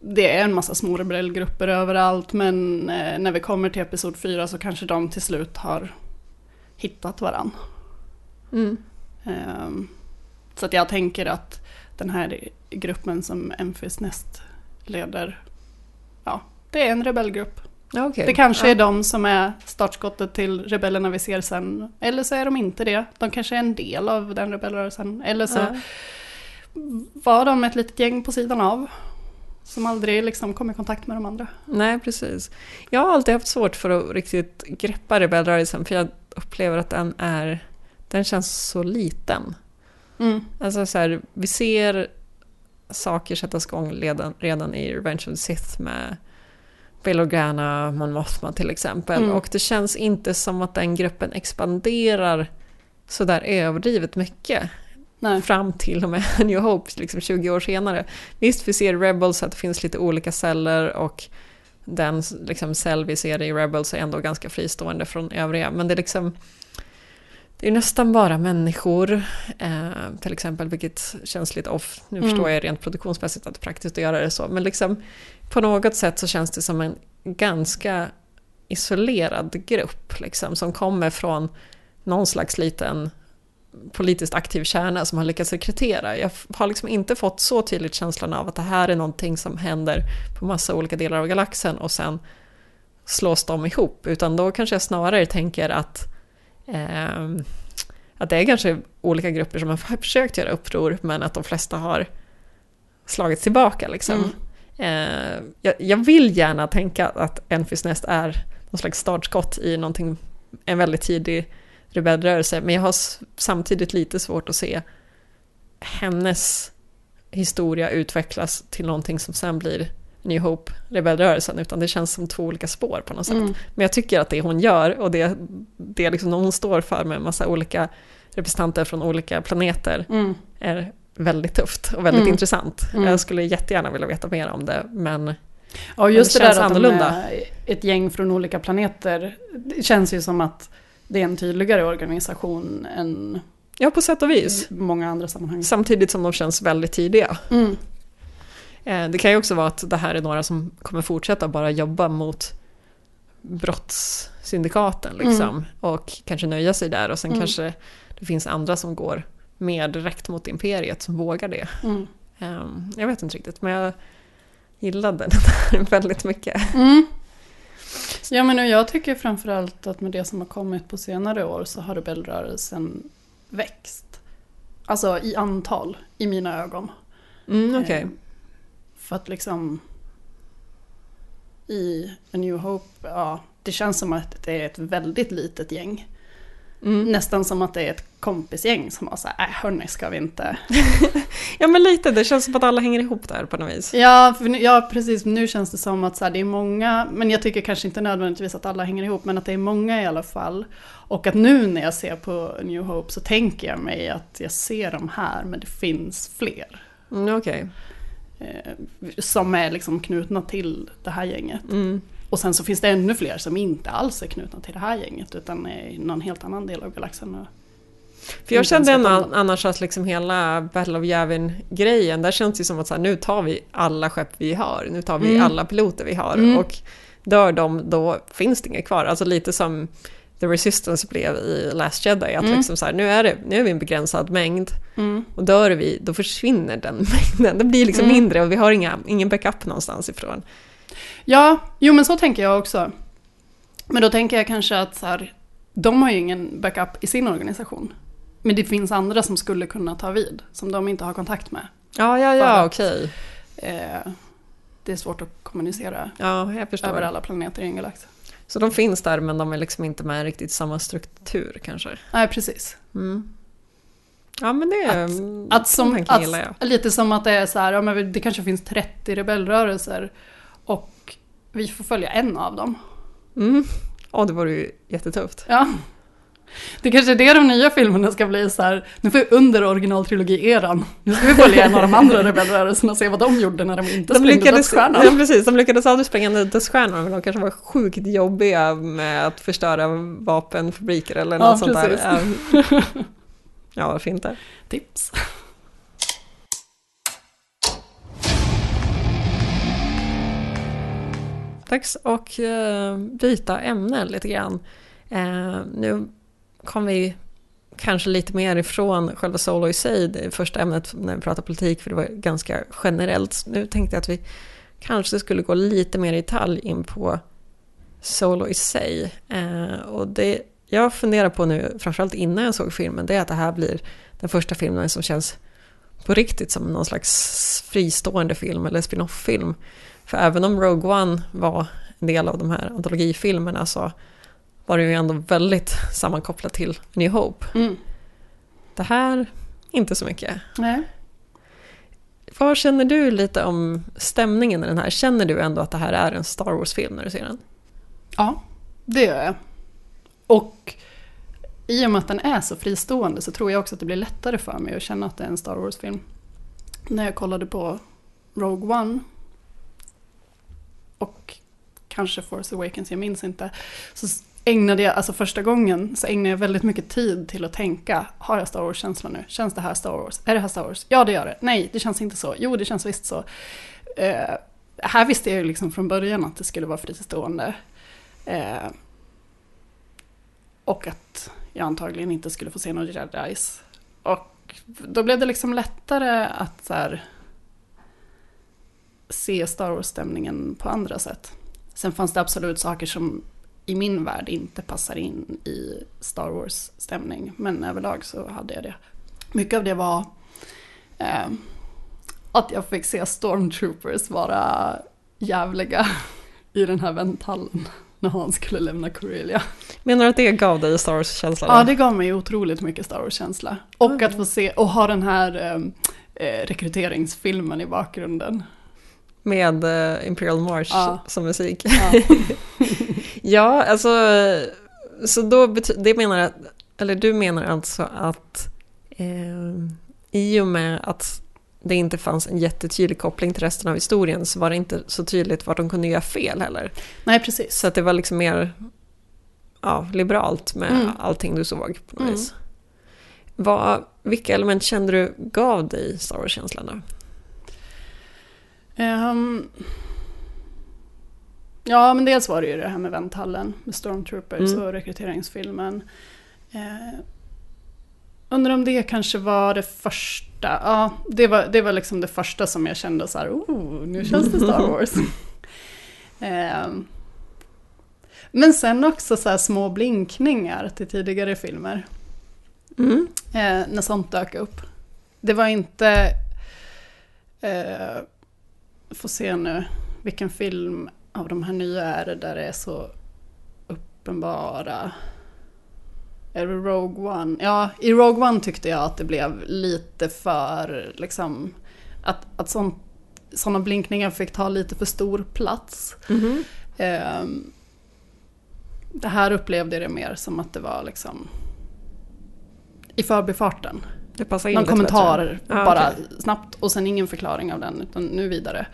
det är en massa små rebellgrupper överallt, men eh, när vi kommer till episod 4 så kanske de till slut har hittat varann. Mm. Ehm, så att jag tänker att den här gruppen som Memphis Nest leder, ja, det är en rebellgrupp. Okej. Det kanske ja. är de som är startskottet till rebellerna vi ser sen. Eller så är de inte det. De kanske är en del av den rebellrörelsen. Eller så Ja. var de ett litet gäng på sidan av. Som aldrig liksom kom i kontakt med de andra. Nej, precis. Jag har alltid haft svårt för att riktigt greppa rebellrörelsen för jag upplever att den är, den känns så liten. Mm. Alltså så här, vi ser saker sättas igång redan, redan i Revenge of the Sith med Bail Organa, Mon Mothma till exempel. Mm. Och det känns inte som att den gruppen expanderar sådär överdrivet mycket. Nej. Fram till och med [LAUGHS] New Hope, liksom 20 år senare. Visst, vi ser Rebels att det finns lite olika celler och den liksom, cell vi ser i Rebels är ändå ganska fristående från övriga. Men det är liksom... Det är nästan bara människor, eh, till exempel, vilket känns lite off. Nu Mm. förstår jag rent produktionsmässigt att det är praktiskt att göra det så, men liksom på något sätt så känns det som en ganska isolerad grupp, liksom, som kommer från någon slags liten politiskt aktiv kärna som har lyckats rekrytera. Jag har liksom inte fått så tydligt känslan av att det här är någonting som händer på massa olika delar av galaxen och sen slås de ihop, utan då kanske jag snarare tänker att ehm, att det är kanske olika grupper som har [LAUGHS] försökt göra uppror men att de flesta har slagit tillbaka. Liksom. Eh, jag, jag vill gärna tänka att Enfys Nest är någon slags startskott i någonting, en väldigt tidig rebellrörelse, men jag har samtidigt lite svårt att se hennes historia utvecklas till någonting som sen blir New Hope, rebellrörelsen, utan det känns som två olika spår på något sätt. Mm. Men jag tycker att det hon gör och det, det liksom hon står för med en massa olika representanter från olika planeter Mm. är väldigt tufft och väldigt Mm. intressant. Mm. Jag skulle jättegärna vilja veta mer om det, men Ja, just det, det där att annorlunda. de är ett gäng från olika planeter. Det känns ju som att det är en tydligare organisation än ja, på sätt och vis. många andra sammanhang. Samtidigt som de känns väldigt tidiga. Mm. Eh, Det kan ju också vara att det här är några som kommer fortsätta bara jobba mot brottssyndikaten liksom. Och kanske nöja sig där och sen Mm. kanske det finns andra som går mer direkt mot imperiet som vågar det. Mm. Eh, Jag vet inte riktigt men jag gillade den här [LAUGHS] väldigt mycket. Mm. Ja men och jag tycker framförallt att med det som har kommit på senare år så har rebellrörelsen växt. Alltså i antal, i mina ögon. Mm, okej. För att liksom i A New Hope, ja, det känns som att det är ett väldigt litet gäng. Mm. Nästan som att det är ett kompisgäng som har så här, äh hörni ska vi inte. [LAUGHS] Ja men lite, det känns som att alla hänger ihop där på något vis. Ja, för nu, ja precis, nu känns det som att så här, det är många, men jag tycker kanske inte nödvändigtvis att alla hänger ihop, men att det är många i alla fall. Och att nu när jag ser på New Hope så tänker jag mig att jag ser dem här, men det finns fler. Mm, okej. Eh, som är liksom knutna till det här gänget. Mm. Och sen så finns det ännu fler som inte alls är knutna till det här gänget, utan är i någon helt annan del av galaxen. För jag kände ändå annars att liksom hela Battle of Yavin-grejen, där känns det som att så här, nu tar vi alla skepp vi har, nu tar vi Mm. alla piloter vi har Mm. och dör de, då finns det inget kvar. Alltså lite som The Resistance blev i Last Jedi, att Mm. liksom så här, nu, är det, nu är vi en begränsad mängd mm. och dör vi, då försvinner den [LAUGHS] mängden. Det blir liksom Mm. mindre och vi har inga, ingen backup någonstans ifrån. Ja, jo men så tänker jag också. Men då tänker jag kanske att så här, de har ju ingen backup i sin organisation. Men det finns andra som skulle kunna ta vid, som de inte har kontakt med. Ja, ja, ja, okej. Eh, det är svårt att kommunicera Ja, över alla planeter i en galax. Så de finns där men de är liksom inte med riktigt samma struktur kanske. Nej, precis. Mm. Ja men det är... Att som, den tanken gillar jag. att, lite som att det är så här, ja, men det kanske finns 30 rebellrörelser och vi får följa en av dem. Mm. Ja, det vore ju jättetufft. Ja. Det kanske är det de nya filmerna ska bli så här, nu får vi under originaltrilogi-eran. Nu ska vi följa en av de andra rebellrörelserna och se vad de gjorde när de inte De sprängde lyckades, ja, dödsstjärnan. precis, de lyckades aldrig spränga ner dödsstjärnor men de kanske var sjukt jobbiga med att förstöra vapenfabriker eller Ja, något sånt precis. där. Ja, [LAUGHS] ja varför inte? Tips. Dags att eh, byta ämne lite grann. Eh, nu kom vi kanske lite mer ifrån själva Solo i sig, det första ämnet när vi pratade politik, för det var ganska generellt. Nu tänkte jag att vi kanske skulle gå lite mer i detalj in på Solo i sig. Eh, och det jag funderar på nu, framförallt innan jag såg filmen, det är att det här blir den första filmen som känns på riktigt som någon slags fristående film eller spin-off-film. För även om Rogue One var en del av de här antologifilmerna så var det ju ändå väldigt sammankopplat till New Hope. Mm. Det här, inte så mycket. Nej. Vad känner du lite om stämningen i den här? Känner du ändå att det här är en Star Wars-film när du ser den? Ja, det gör jag. Och i och med att den är så fristående så tror jag också att det blir lättare för mig att känna att det är en Star Wars-film. När jag kollade på Rogue One och kanske Force Awakens, jag minns inte, så ägnade jag, alltså första gången, så ägnade jag väldigt mycket tid till att tänka, har jag Star Wars-känsla nu? Känns det här Star Wars? Är det här Star Wars? Ja, det gör det. Nej, det känns inte så. Jo, det känns visst så. Eh, här visste jag ju liksom från början att det skulle vara fristående. Eh, och att jag antagligen inte skulle få se några jedis. Och då blev det liksom lättare att så här, se Star Wars-stämningen på andra sätt. Sen fanns det absolut saker som i min värld inte passar in i Star Wars-stämning. Men överlag så hade jag det. Mycket av det var eh, att jag fick se Stormtroopers vara jävliga [LAUGHS] i den här vänthallen när han skulle lämna Corellia. Menar du att det gav dig Star Wars-känsla? Ja, det gav mig otroligt mycket Star Wars-känsla. Och att få se, och ha den här eh, eh, rekryteringsfilmen i bakgrunden. Med eh, Imperial March Ja. som musik? Ja. [LAUGHS] Ja, alltså, så då det menar att, eller du menar alltså att eh, i och med att det inte fanns en jättetydlig koppling till resten av historien så var det inte så tydligt vart de kunde göra fel heller. Nej, precis. Så att det var liksom mer ja, liberalt med Mm. allting du såg på något Mm. vis. Vad, vilka element kände du gav dig Star Wars-känslan då? Ehm, ja, men dels var det ju det här med vänthallen med Stormtroopers Mm. och rekryteringsfilmen. Uh, undrar om det kanske var det första. Ja, det var, det var liksom det första som jag kände så här, oh, nu känns det Star [LAUGHS] Wars. Ehm, men sen också så här små blinkningar till tidigare filmer. Mm. Eh, när sånt dök upp. Det var inte... Eh, får se nu vilken film av de här nya är det där det är så uppenbara. Är det Rogue One? Ja, i Rogue One tyckte jag att det blev lite för liksom att, att sånt, sådana blinkningar fick ta lite för stor plats. Mhm. Ehm, det här upplevde jag det mer som att det var liksom i förbifarten. Det passar in Någon kommentar. Ja, bara okej. snabbt och sen ingen förklaring av den utan nu vidare.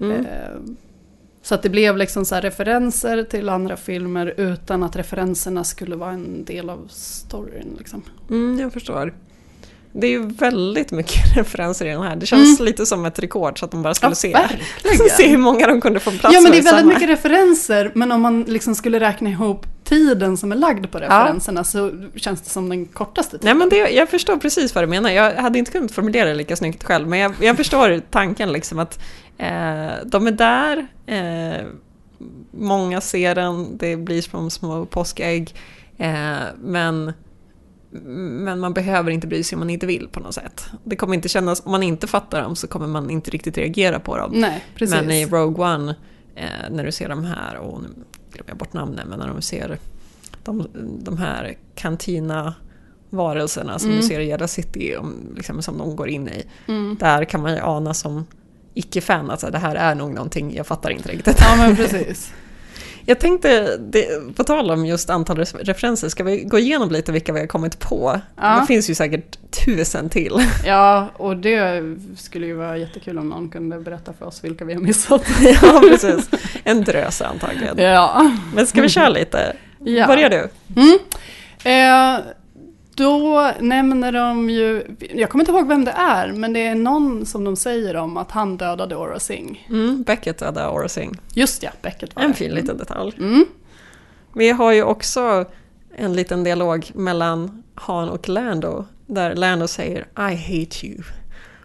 Mm. Ehm, så att det blev liksom så referenser till andra filmer utan att referenserna skulle vara en del av storyn. Liksom. Mm, jag förstår. Det är ju väldigt mycket [LAUGHS] referenser i den här. Det känns lite som ett rekord så att de bara skulle Ja, se, verkligen. [LAUGHS] se hur många de kunde få plats Ja men det är väldigt samma. mycket referenser men om man liksom skulle räkna ihop tiden som är lagd på referenserna så känns det som den kortaste tiden. Nej men det, jag förstår precis vad du menar. Jag hade inte kunnat formulera det lika snyggt själv, men jag, jag förstår tanken liksom att eh, de är där, eh, många ser den, det blir som små påskägg, eh, men Men man behöver inte bry sig om man inte vill på något sätt. Det kommer inte kännas, om man inte fattar dem så kommer man inte riktigt reagera på dem. Nej. Men i Rogue One, eh, när du ser de här, och nu glömmer jag bort namnen, men när de ser de, de här kantina-varelserna som Mm. du ser i Jeddah City, om, liksom, som de går in i. Mm. Där kan man ju ana som icke-fan att så här, det här är nog någonting, jag fattar inte riktigt. Ja, men precis. [LAUGHS] Jag tänkte, det, på tal om just antal referenser, ska vi gå igenom lite vilka vi har kommit på? Ja. Det finns ju säkert tusen till. [LAUGHS] Ja, och det skulle ju vara jättekul om någon kunde berätta för oss vilka vi har missat. [LAUGHS] ja, precis. En drös antagligen. Ja. Men ska vi köra lite? Ja. Börjar du? Mm. Eh, då nämner de ju, jag kommer inte ihåg vem det är, men det är någon som de säger om att han dödade Aura Singh. Mm, Beckett dödade Aura Singh. Just ja, Beckett var En det. fin liten detalj. Mm. Vi har ju också en liten dialog mellan Han och Lando, där Lando säger I hate you.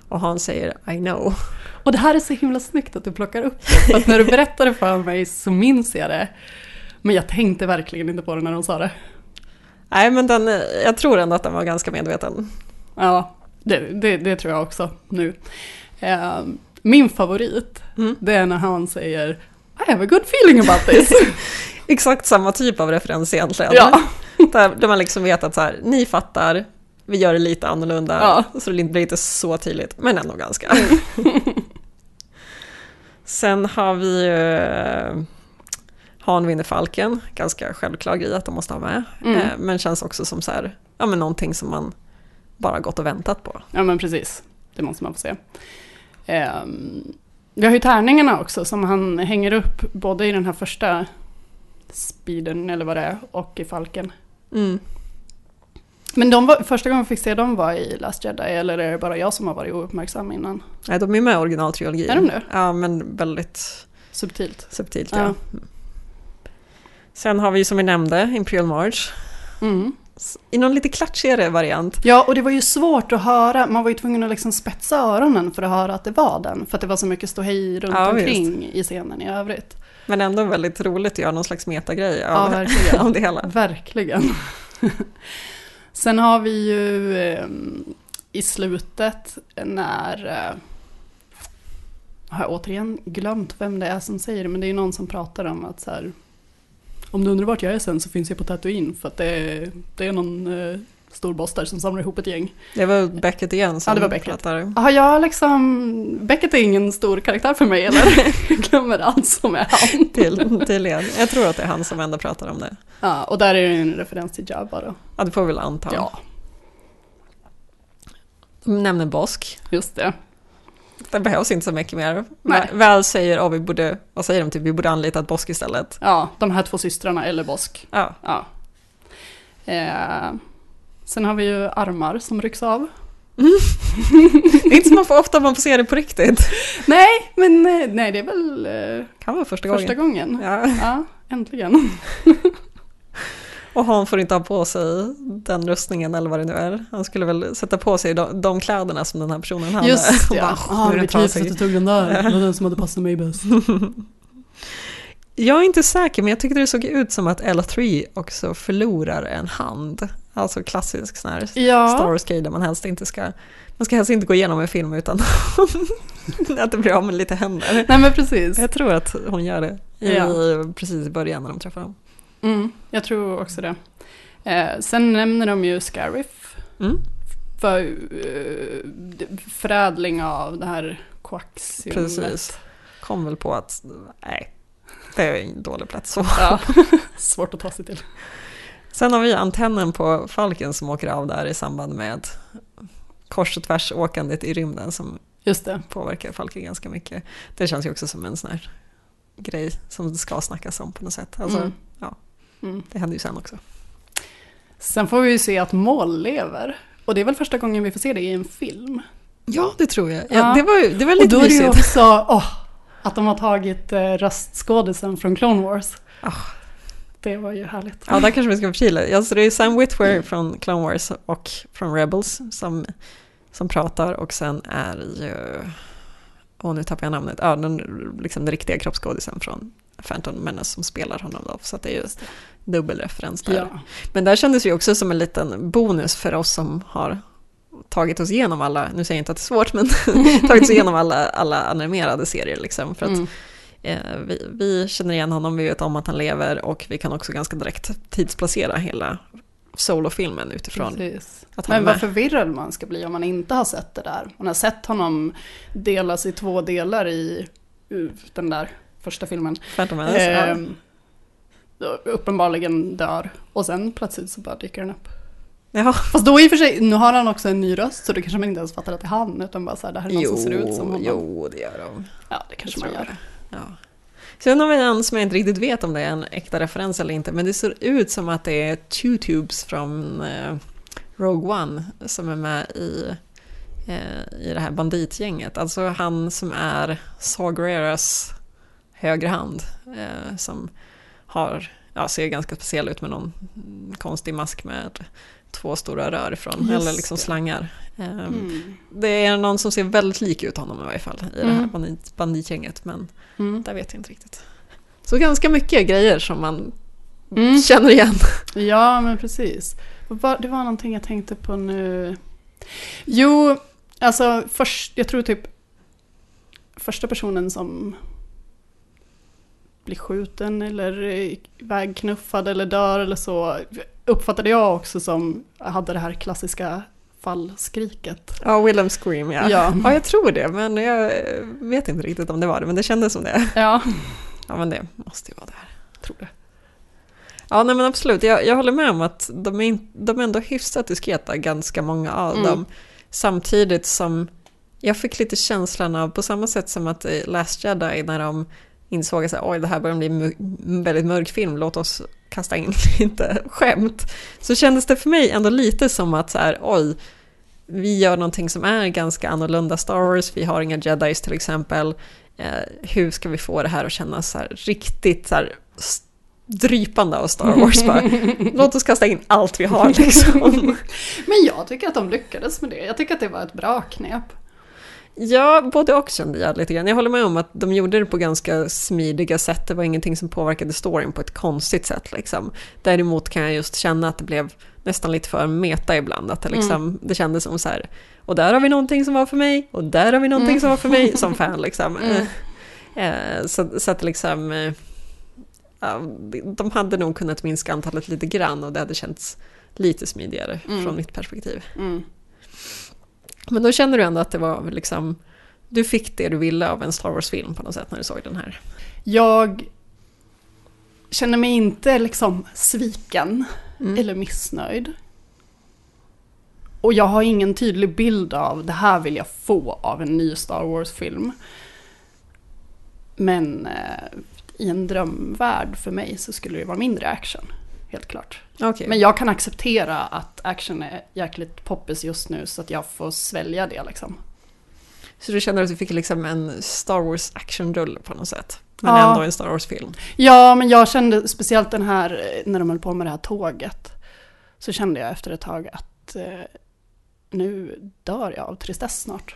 Och Han säger I know. Och det här är så himla snyggt att du plockar upp det, för att när du berättade för mig så minns jag det. Men jag tänkte verkligen inte på det när de sa det. Nej, men den, jag tror ändå att den var ganska medveten. Ja, det, det, det tror jag också nu. Eh, min favorit, Mm. det är när han säger I have a good feeling about this. [LAUGHS] Exakt samma typ av referens egentligen. ja. Där, där man liksom vet att så här, ni fattar, vi gör det lite annorlunda. Ja. Så det blir inte så tydligt, men ändå ganska. [LAUGHS] Sen har vi ju eh, Han vinner Falken, ganska självklar grej att de måste ha med. Mm. Eh, men känns också som så här, ja men någonting som man bara gått och väntat på. ja, men precis. Det måste man få se. Ehm, vi har ju tärningarna också som han hänger upp både i den här första speeden eller vad det är och i Falken. Mm. Men de var, första gången vi fick se dem var i Last Jedi eller är det bara jag som har varit ouppmärksam innan? Nej, de är med i originaltrilogin. Är de det? Ja, men väldigt Subtilt. subtilt. Ja. Ja. Sen har vi som vi nämnde Imperial March. Mm. I någon lite klatschigare variant. Ja, och det var ju svårt att höra. Man var ju tvungen att liksom spetsa öronen för att höra att det var den. För att det var så mycket ståhej runt Ja, omkring i scenen i övrigt. Men ändå väldigt roligt att göra någon slags metagrej Ja, av, verkligen. [LAUGHS] av det hela. Verkligen. [LAUGHS] Sen har vi ju eh, i slutet när... Eh, har jag återigen glömt vem det är som säger det, men det är ju någon som pratar om att så här... Om du undrar vart jag är sen så finns jag på Tatooine för att det är, det är någon eh, stor boss där som samlar ihop ett gäng. Det var Beckett igen som Ja, det var Beckett. pratar. Har jag liksom... Beckett är ingen stor karaktär för mig eller? [LAUGHS] jag glömmer allt som är han. Till, tydligen. Jag tror att det är han som ändå pratar om det. Ja, och där är det en referens till Jabba då. Ja, det får vi väl anta. Ja, De nämner Bosk. just det. Det behövs inte så mycket mer. Nej. Väl säger, oh, vi borde, vad säger de, typ, vi borde anlita ett Bosk istället. Ja, de här två systrarna eller Bosk. Ja, Ja. Eh, sen har vi ju armar som rycks av. [LAUGHS] det är inte så man ofta man får se det på riktigt. Nej, men eh, nej, det är väl eh, Kan vara första gången. första gången. Ja. Ja, äntligen. [LAUGHS] Och han får inte ha på sig den rustningen eller vad det nu är. Han skulle väl sätta på sig de, de kläderna som den här personen hade. Just det, bara, ja. nu är det trasig. tog den där. [LAUGHS] Det var den som hade passat mig bäst. Jag är inte säker, men jag tyckte det såg ut som att L3 också förlorar en hand. Alltså klassisk sån här Ja, Wars-grej där man helst inte ska... Man ska helst inte gå igenom en film utan [LAUGHS] att det blir av med lite händer. nej men precis. Jag tror att hon gör det i, Ja. precis i början när de träffar dem. Mm, jag tror också det. Eh, sen nämner de ju Scarif. Mm. För eh, förädling av det här koaxiumet. Precis. Kom väl på att, nej, det är en dålig plats. Ja, [LAUGHS] svårt att ta sig till. Sen har vi antennen på Falken som åker av där i samband med kors och tvärs åkandet i rymden som Just det. påverkar Falken ganska mycket. Det känns ju också som en sån här grej som det ska snackas om på något sätt. Alltså, Mm. ja. Mm. Det händer ju sen också. Sen får vi ju se att Moll lever. Och det är väl första gången vi får se det i en film. Ja, det tror jag. Ja. Det, var, det var Och lite då är det ju också åh, att de har tagit eh, röstskådisen från Clone Wars. Ah. Det var ju härligt. Ja, där kanske vi ska förtydliga. Alltså, det är Sam Witwer från Clone Wars och från Rebels som, som pratar och sen är ju... Åh, nu tappar jag namnet. Ja, den, liksom den riktiga kroppsskådisen från Phantom Menace som spelar honom då, så det är ju dubbelreferens där. Ja. Men där kändes ju också som en liten bonus för oss som har tagit oss igenom alla, nu säger jag inte att det är svårt, men [LAUGHS] tagit oss igenom alla, alla animerade serier liksom. För att Mm. eh, vi, vi känner igen honom, vi vet om att han lever och vi kan också ganska direkt tidsplacera hela solofilmen utifrån Precis. att Men vad med. förvirrad man ska bli om man inte har sett det där. Man har sett honom delas i två delar i den där första filmen. Phantom Menace, ja. Då uppenbarligen dör. Och sen plötsligt så bara dyker den upp. Jaha. Fast då i och för sig, nu har han också en ny röst så då kanske man inte ens fattar att det är han. Utan bara så här, det här är någon som ser ut som honom. Jo, det gör de. Ja, det kanske man gör. Ja. Sen har vi en som jag inte riktigt vet om det är en äkta referens eller inte, men det ser ut som att det är Two Tubes från eh, Rogue One som är med i, eh, i det här banditgänget. Alltså han som är Saw Gerreras högra hand, eh, som har, ja, ser ganska speciell ut med någon konstig mask med två stora rör ifrån, Just eller liksom det. slangar. Eh, Mm. Det är någon som ser väldigt lik ut honom i varje fall i det här Mm. bandit, banditgänget, men Mm. där vet jag inte riktigt. Så ganska mycket grejer som man Mm. känner igen. Ja, men precis. Det var någonting jag tänkte på nu. Jo, alltså först, jag tror typ första personen som blir skjuten eller eh, vägknuffad eller dör eller så uppfattade jag också som hade det här klassiska fallskriket. Ja, Willem Scream ja. Ja. ja. jag tror det, men jag eh, vet inte riktigt om det var det, men det kändes som det. Ja, Ja, men det måste ju vara det här. tror det. Ja, nej men absolut. Jag, jag håller med om att de är, de är ändå hyfsat diskreta, ganska många av Mm. dem. Samtidigt som jag fick lite känslan av, på samma sätt som att i Last Jedi när de insåg att oj det här börjar bli en väldigt mörk film, låt oss kasta in [LAUGHS] lite skämt. Så kändes det för mig ändå lite som att så här, oj, vi gör någonting som är ganska annorlunda Star Wars, vi har inga jedis till exempel. Eh, hur ska vi få det här att kännas så här, riktigt så här, drypande av Star Wars bara. [LAUGHS] Låt oss kasta in allt vi har liksom. [LAUGHS] Men jag tycker att de lyckades med det. Jag tycker att det var ett bra knep. Ja, både och kände jag lite grann. Jag håller med om att de gjorde det på ganska smidiga sätt. Det var ingenting som påverkade storyn på ett konstigt sätt. Liksom. Däremot kan jag just känna att det blev nästan lite för meta ibland. Att det, liksom, det kändes som så här, och där har vi någonting som var för mig, och där har vi någonting som var för mig som fan. Liksom. [LAUGHS] Mm. Eh, så, så att liksom, eh, ja, de hade nog kunnat minska antalet lite grann och det hade känts lite smidigare Mm. från mitt perspektiv. Men då kände du ändå att det var liksom, du fick det du ville av en Star Wars-film på något sätt när du såg den här. Jag känner mig inte liksom sviken Mm. eller missnöjd. Och jag har ingen tydlig bild av det här vill jag få av en ny Star Wars-film. Men eh, i en drömvärld för mig så skulle det vara mindre action. Helt klart. Okej. Men jag kan acceptera att action är jäkligt poppis just nu så att jag får svälja det liksom. Så du känner att du fick liksom en Star Wars actionrulle på något sätt? Men Ja. ändå en Star Wars-film? Ja, men jag kände speciellt den här, när de höll på med det här tåget. Så kände jag efter ett tag att eh, nu dör jag av tristess snart.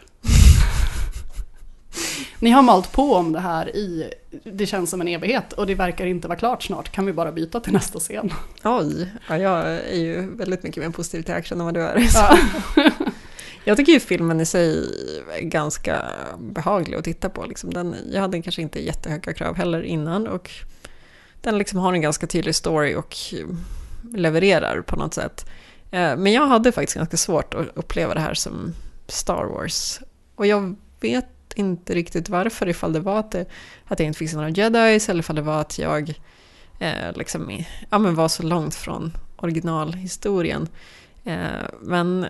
Ni har malt på om det här i, det känns som en evighet och det verkar inte vara klart snart. Kan vi bara byta till nästa scen? Oj, ja, jag är ju väldigt mycket mer positiv till action än vad du är. Ja. Jag tycker ju filmen i sig är ganska behaglig att titta på. Liksom den, jag hade kanske inte jättehöga krav heller innan och den liksom har en ganska tydlig story och levererar på något sätt. Eh, Men jag hade faktiskt ganska svårt att uppleva det här som Star Wars. Och jag vet inte riktigt varför, ifall det var att, det, att jag inte fick se några jedis eller ifall det var att jag eh, liksom, ja, men var så långt från originalhistorien. Eh, men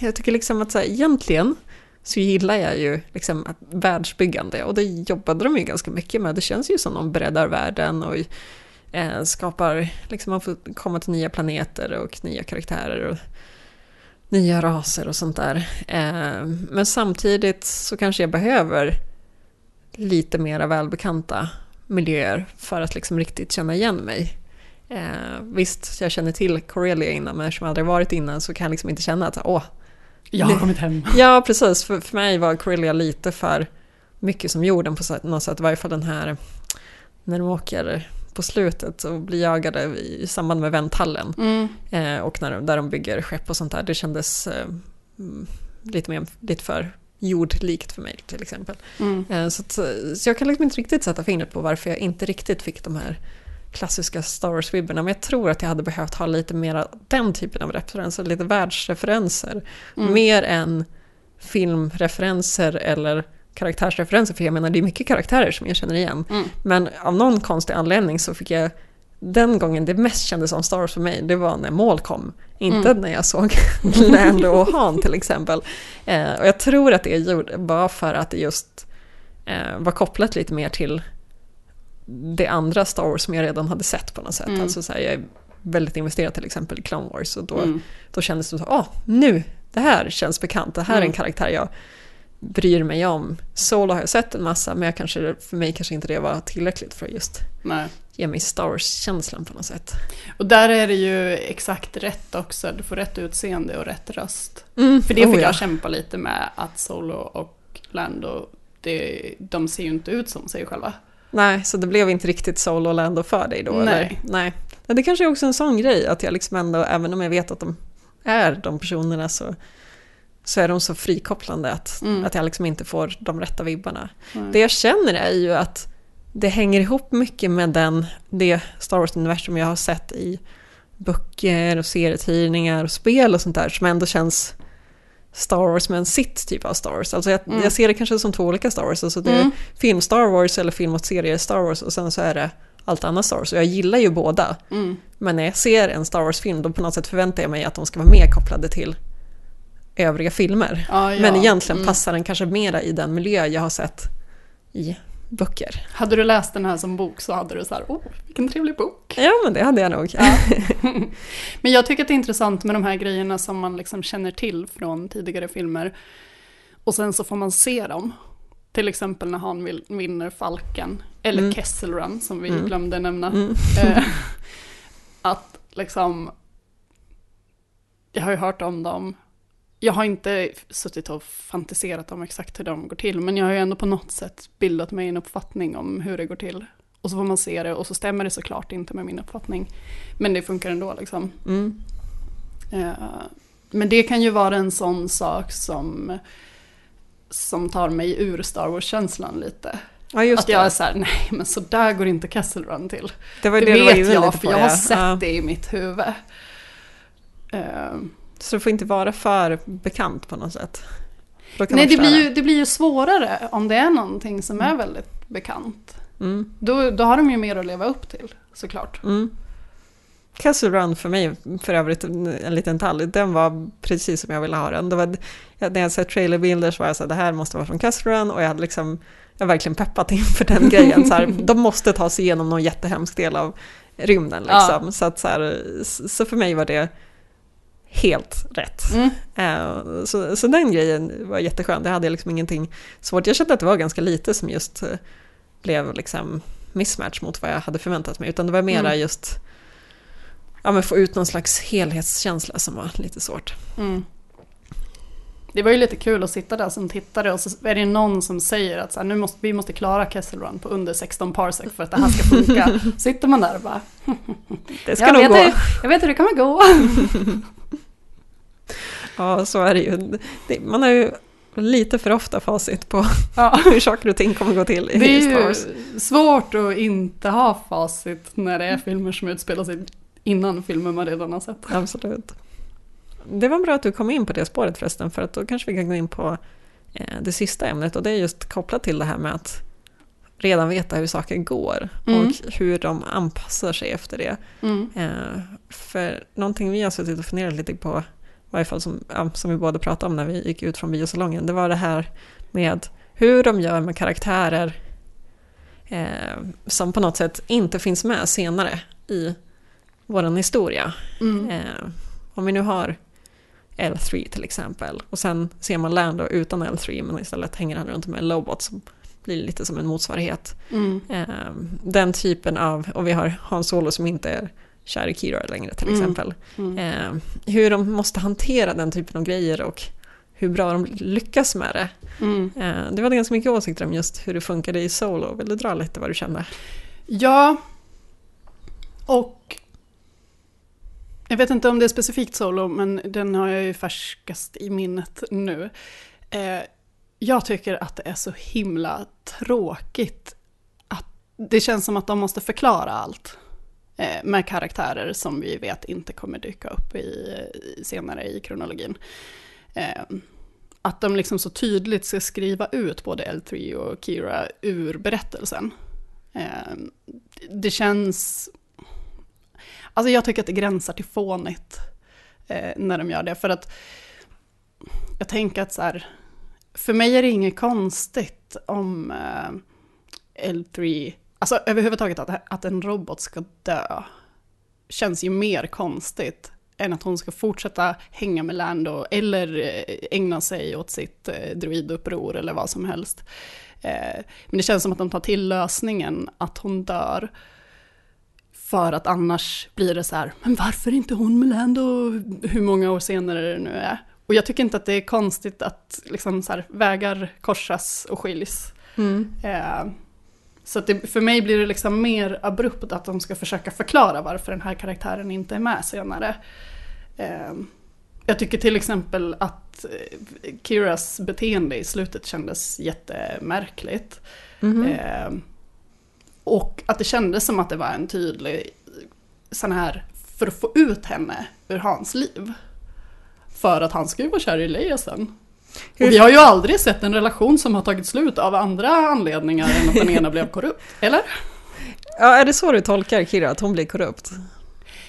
jag tycker liksom att så här, egentligen så gillar jag ju liksom världsbyggande och det jobbade de ju ganska mycket med. Det känns ju som de breddar världen och eh, skapar, liksom man får komma till nya planeter och nya karaktärer och nya raser och sånt där. Eh, men samtidigt så kanske jag behöver lite mera välbekanta miljöer för att liksom riktigt känna igen mig. Eh, visst, jag känner till Corellia innan, men eftersom jag aldrig varit innan så kan jag liksom inte känna att åh, Jag har kommit hem. [LAUGHS] Ja, precis. För, för mig var Corellia lite för mycket som jorden på något sätt. I varje fall den här när de åker på slutet och blir jagade i samband med vänthallen. Mm. Eh, och när de, där de bygger skepp och sånt där. Det kändes eh, mm, lite, mer, lite för jordlikt för mig till exempel. Mm. Eh, så, att, så jag kan liksom inte riktigt sätta fingret på varför jag inte riktigt fick de här klassiska Star Wars-vibbarna. Men jag tror att jag hade behövt ha lite mer den typen av referenser, lite världsreferenser. Mm. Mer än filmreferenser eller karaktärsreferenser. För jag menar, det är mycket karaktärer som jag känner igen. Mm. Men av någon konstig anledning så fick jag den gången det mest kändes som Star Wars för mig, det var när mål kom. Inte Mm. när jag såg [LAUGHS] Lando och Han till exempel. Eh, och jag tror att det gjorde bara för att det just eh, var kopplat lite mer till det andra Star Wars som jag redan hade sett på något sätt. Mm. Alltså så här, jag är väldigt investerad till exempel i Clone Wars och då, Mm. då kändes det så, ah, nu, det här känns bekant, det här är en Mm. karaktär jag bryr mig om. Solo har jag sett en massa, men jag kanske, för mig kanske inte det var tillräckligt för att just Nej. ge mig Star Wars-känslan på något sätt. Och där är det ju exakt rätt också. Du får rätt utseende och rätt röst. Mm, För det fick oh ja. jag kämpa lite med att Solo och Lando, det, de ser ju inte ut som sig själva. Nej, så det blev inte riktigt Solo och Lando för dig då? Nej. Eller? Nej. Men det kanske är också en sån grej, att jag liksom ändå, även om jag vet att de är de personerna så, så är de så frikopplande att, Mm. att jag liksom inte får de rätta vibbarna. Nej. Det jag känner är ju att det hänger ihop mycket med den, det Star Wars-universum jag har sett i böcker och serietidningar och spel och sånt där som ändå känns Star Wars men sitt typ av Star Wars. Alltså jag, Mm. jag ser det kanske som två olika Star Wars. Alltså det är Mm. film Star Wars eller film och serier Star Wars och sen så är det allt annat Star Wars. Och jag gillar ju båda. Mm. Men när jag ser en Star Wars-film då på något sätt förväntar jag mig att de ska vara mer kopplade till övriga filmer. Ja, ja. Men egentligen Mm. passar den kanske mera i den miljö jag har sett i böcker. Hade du läst den här som bok så hade du så här, oh, vilken trevlig bok. Ja, men det hade jag nog. [LAUGHS] Men jag tycker att det är intressant med de här grejerna som man liksom känner till från tidigare filmer. Och sen så får man se dem. Till exempel när han vinner Falken. Eller Mm. Kessel Run som vi Mm. glömde nämna. Mm. Eh, [LAUGHS] att liksom... Jag har ju hört om dem. Jag har inte suttit och fantiserat om exakt hur de går till. Men jag har ju ändå på något sätt bildat mig en uppfattning om hur det går till. Och så får man se det och så stämmer det såklart inte med min uppfattning. Men det funkar ändå liksom. Mm. Eh, Men det kan ju vara en sån sak som, som tar mig ur Star Wars-känslan lite. Ja, att jag är så här, nej men så där går inte Castle Run till. Det var Det, det vet jag för jag har sett Ja. det i mitt huvud. Eh, Så det får inte vara för bekant på något sätt. Nej, det blir, ju, det blir ju svårare om det är någonting som är väldigt bekant. Mm. Då, då har de ju mer att leva upp till, såklart. Mm. Castle Run för mig, för övrigt en, en liten detalj, den var precis som jag ville ha den. Det var, när jag sett trailerbilder så var jag så här, det här måste vara från Castle Run och jag hade liksom, jag verkligen peppat inför den [LAUGHS] grejen. Så här, de måste ta sig igenom någon jättehemsk del av rymden liksom. Ja. Så, att, så, här, så för mig var det helt rätt. Mm. Eh, Så, så den grejen var jätteskön, det hade jag liksom ingenting svårt. Jag kände att det var ganska lite som just eh, blev liksom mismatch mot vad jag hade förväntat mig. Utan det var mera Mm. just ja, men få ut någon slags helhetskänsla som var lite svårt. Mm. Det var ju lite kul att sitta där som tittare och så är det någon som säger att så här, nu måste, vi måste klara Kessel Run på under 16 parsec för att det här ska funka. [LAUGHS] Sitter man där och bara, [LAUGHS] Det ska jag nog vet, gå. hur, jag vet hur det kommer gå. [LAUGHS] Ja, så är det ju. Man har ju lite för ofta facit på Ja. hur saker och ting kommer gå till i Det är Star ju svårt att inte ha facit när det är filmer som utspelar sig innan filmer man redan har sett. Absolut. Det var bra att du kom in på det spåret förresten, för att då kanske vi kan gå in på eh, det sista ämnet och det är just kopplat till det här med att redan veta hur saker går Mm. och hur de anpassar sig efter det. Mm. Eh, för någonting vi har suttit och funderat lite på, i varje fall som, som vi båda pratade om när vi gick ut från biosalongen, det var det här med hur de gör med karaktärer eh, som på något sätt inte finns med senare i vår historia. Mm. Eh, om vi nu har L3 till exempel och sen ser man Lando utan L3 men istället hänger han runt med en Lobot som blir lite som en motsvarighet. Mm. Eh, den typen av, och vi har Han Solo som inte är kär i Kira längre till Mm. exempel. Mm. Eh, hur de måste hantera den typen av grejer och hur bra de lyckas med det. Mm. Eh, det var ganska mycket åsikter om just hur det funkade i Solo. Vill du dra lite vad du kände? Ja. Och jag vet inte om det är specifikt solo, men den har jag ju färskast i minnet nu. Eh, jag tycker att det är så himla tråkigt. Att det känns som att de måste förklara allt. Eh, med karaktärer som vi vet inte kommer dyka upp i, senare i kronologin. Eh, att de liksom så tydligt ska skriva ut både L3 och Kira ur berättelsen. Eh, det känns... Alltså jag tycker att det gränsar till fånigt eh, när de gör det. För att jag tänker att så här, för mig är det inget konstigt om eh, L3, alltså överhuvudtaget att, att en robot ska dö känns ju mer konstigt än att hon ska fortsätta hänga med Lando eller eh, ägna sig åt sitt eh, druiduppror droiduppror eller vad som helst. Eh, men det känns som att de tar till lösningen att hon dör. För att annars blir det så här, men varför inte hon med Lando hur många år senare det nu är. Och jag tycker inte att det är konstigt att liksom så här, vägar korsas och skiljs. Mm. Eh, så det, för mig blir det liksom mer abrupt att de ska försöka förklara varför den här karaktären inte är med senare. Eh, jag tycker till exempel att eh, Kiras beteende i slutet kändes jättemärkligt. Eh, och att det kändes som att det var en tydlig sån här, för att få ut henne ur hans liv. För att han ska ju vara kär i Leia sen. Och vi har ju aldrig sett en relation som har tagit slut av andra anledningar än att den ena blev korrupt. [LAUGHS] Eller? Ja, är det så du tolkar Kira, att hon blir korrupt?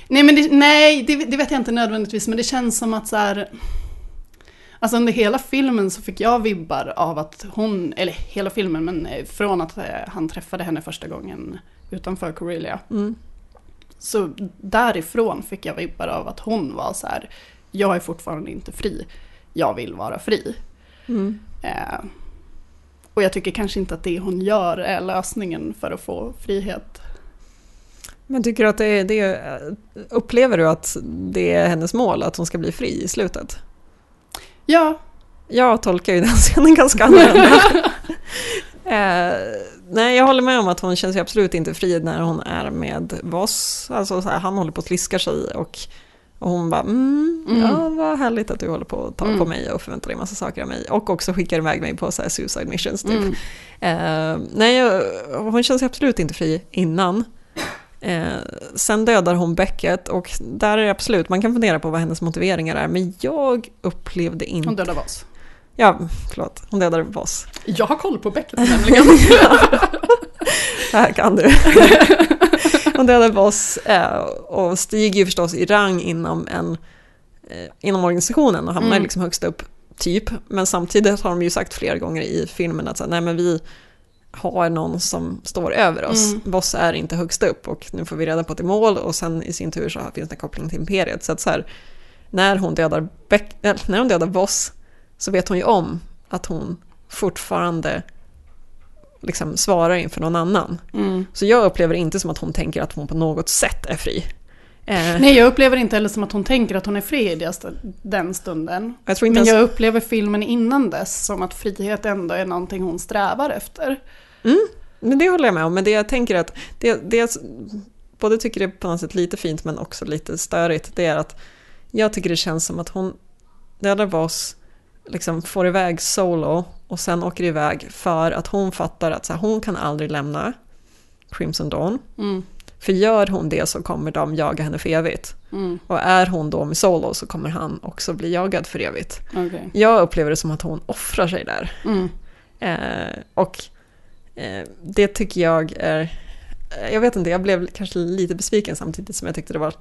Nej, men det, nej det, det vet jag inte nödvändigtvis, men det känns som att så här... Alltså under hela filmen så fick jag vibbar av att hon, eller hela filmen, men eh, från att eh, han träffade henne första gången utanför Corellia. Mm. Så därifrån fick jag vibbar av att hon var så här, jag är fortfarande inte fri, jag vill vara fri. Mm. Eh, och jag tycker kanske inte att det hon gör är lösningen för att få frihet. Men tycker du att det det är, upplever du att det är hennes mål, att hon ska bli fri i slutet? Ja, Jag tolkar ju den [LAUGHS] scenen ganska annorlunda. [LAUGHS] eh, nej, jag håller med om att hon känns ju absolut inte fri när hon är med Voss. Alltså så här, han håller på att sliska sig och, och hon bara mm, Mm. ja vad härligt att du håller på att ta Mm. på mig och förväntar dig massa saker av mig. Och också skickar iväg mig på så här suicide missions typ. Mm. Eh, nej, hon känns ju absolut inte fri innan. Eh, sen dödar hon Beckett och där är det absolut, man kan fundera på vad hennes motiveringar är, men jag upplevde inte... hon dödade oss. Ja, förlåt. Hon dödade Voss. Jag har koll på Beckett [LAUGHS] nämligen. Det här kan du. [LAUGHS] Hon dödade Voss eh, och stiger ju förstås i rang inom, en, eh, inom organisationen och hamnar Mm. liksom högst upp, typ. Men samtidigt har de ju sagt flera gånger i filmen att så, nej men vi har någon som står över oss. Mm. Voss är inte högst upp och nu får vi reda på att det är mål och sen i sin tur så finns det en koppling till Imperiet. Så att så här, när hon dödar, Beck, äh, när hon dödar Voss så vet hon ju om att hon fortfarande liksom svarar inför någon annan. Mm. Så jag upplever inte som att hon tänker att hon på något sätt är fri. Eh, Nej, jag upplever inte heller som att hon tänker att hon är fri i det den stunden. jag tror inte Men ens, jag upplever filmen innan dess som att frihet ändå är någonting hon strävar efter. men det håller jag med om, men det jag tänker att det, det jag både tycker det är på något sätt lite fint men också lite störigt, det är att jag tycker det känns som att hon dödar Voss, liksom får iväg Solo och sen åker iväg för att hon fattar att så här, hon kan aldrig lämna Crimson Dawn. Mm. För gör hon det så kommer de jaga henne för evigt. Mm. Och är hon då med Solo så kommer han också bli jagad för evigt. Okej. Jag upplever det som att hon offrar sig där. Mm. Eh, och eh, det tycker jag är... eh, Jag vet inte, jag blev kanske lite besviken samtidigt som jag tyckte det var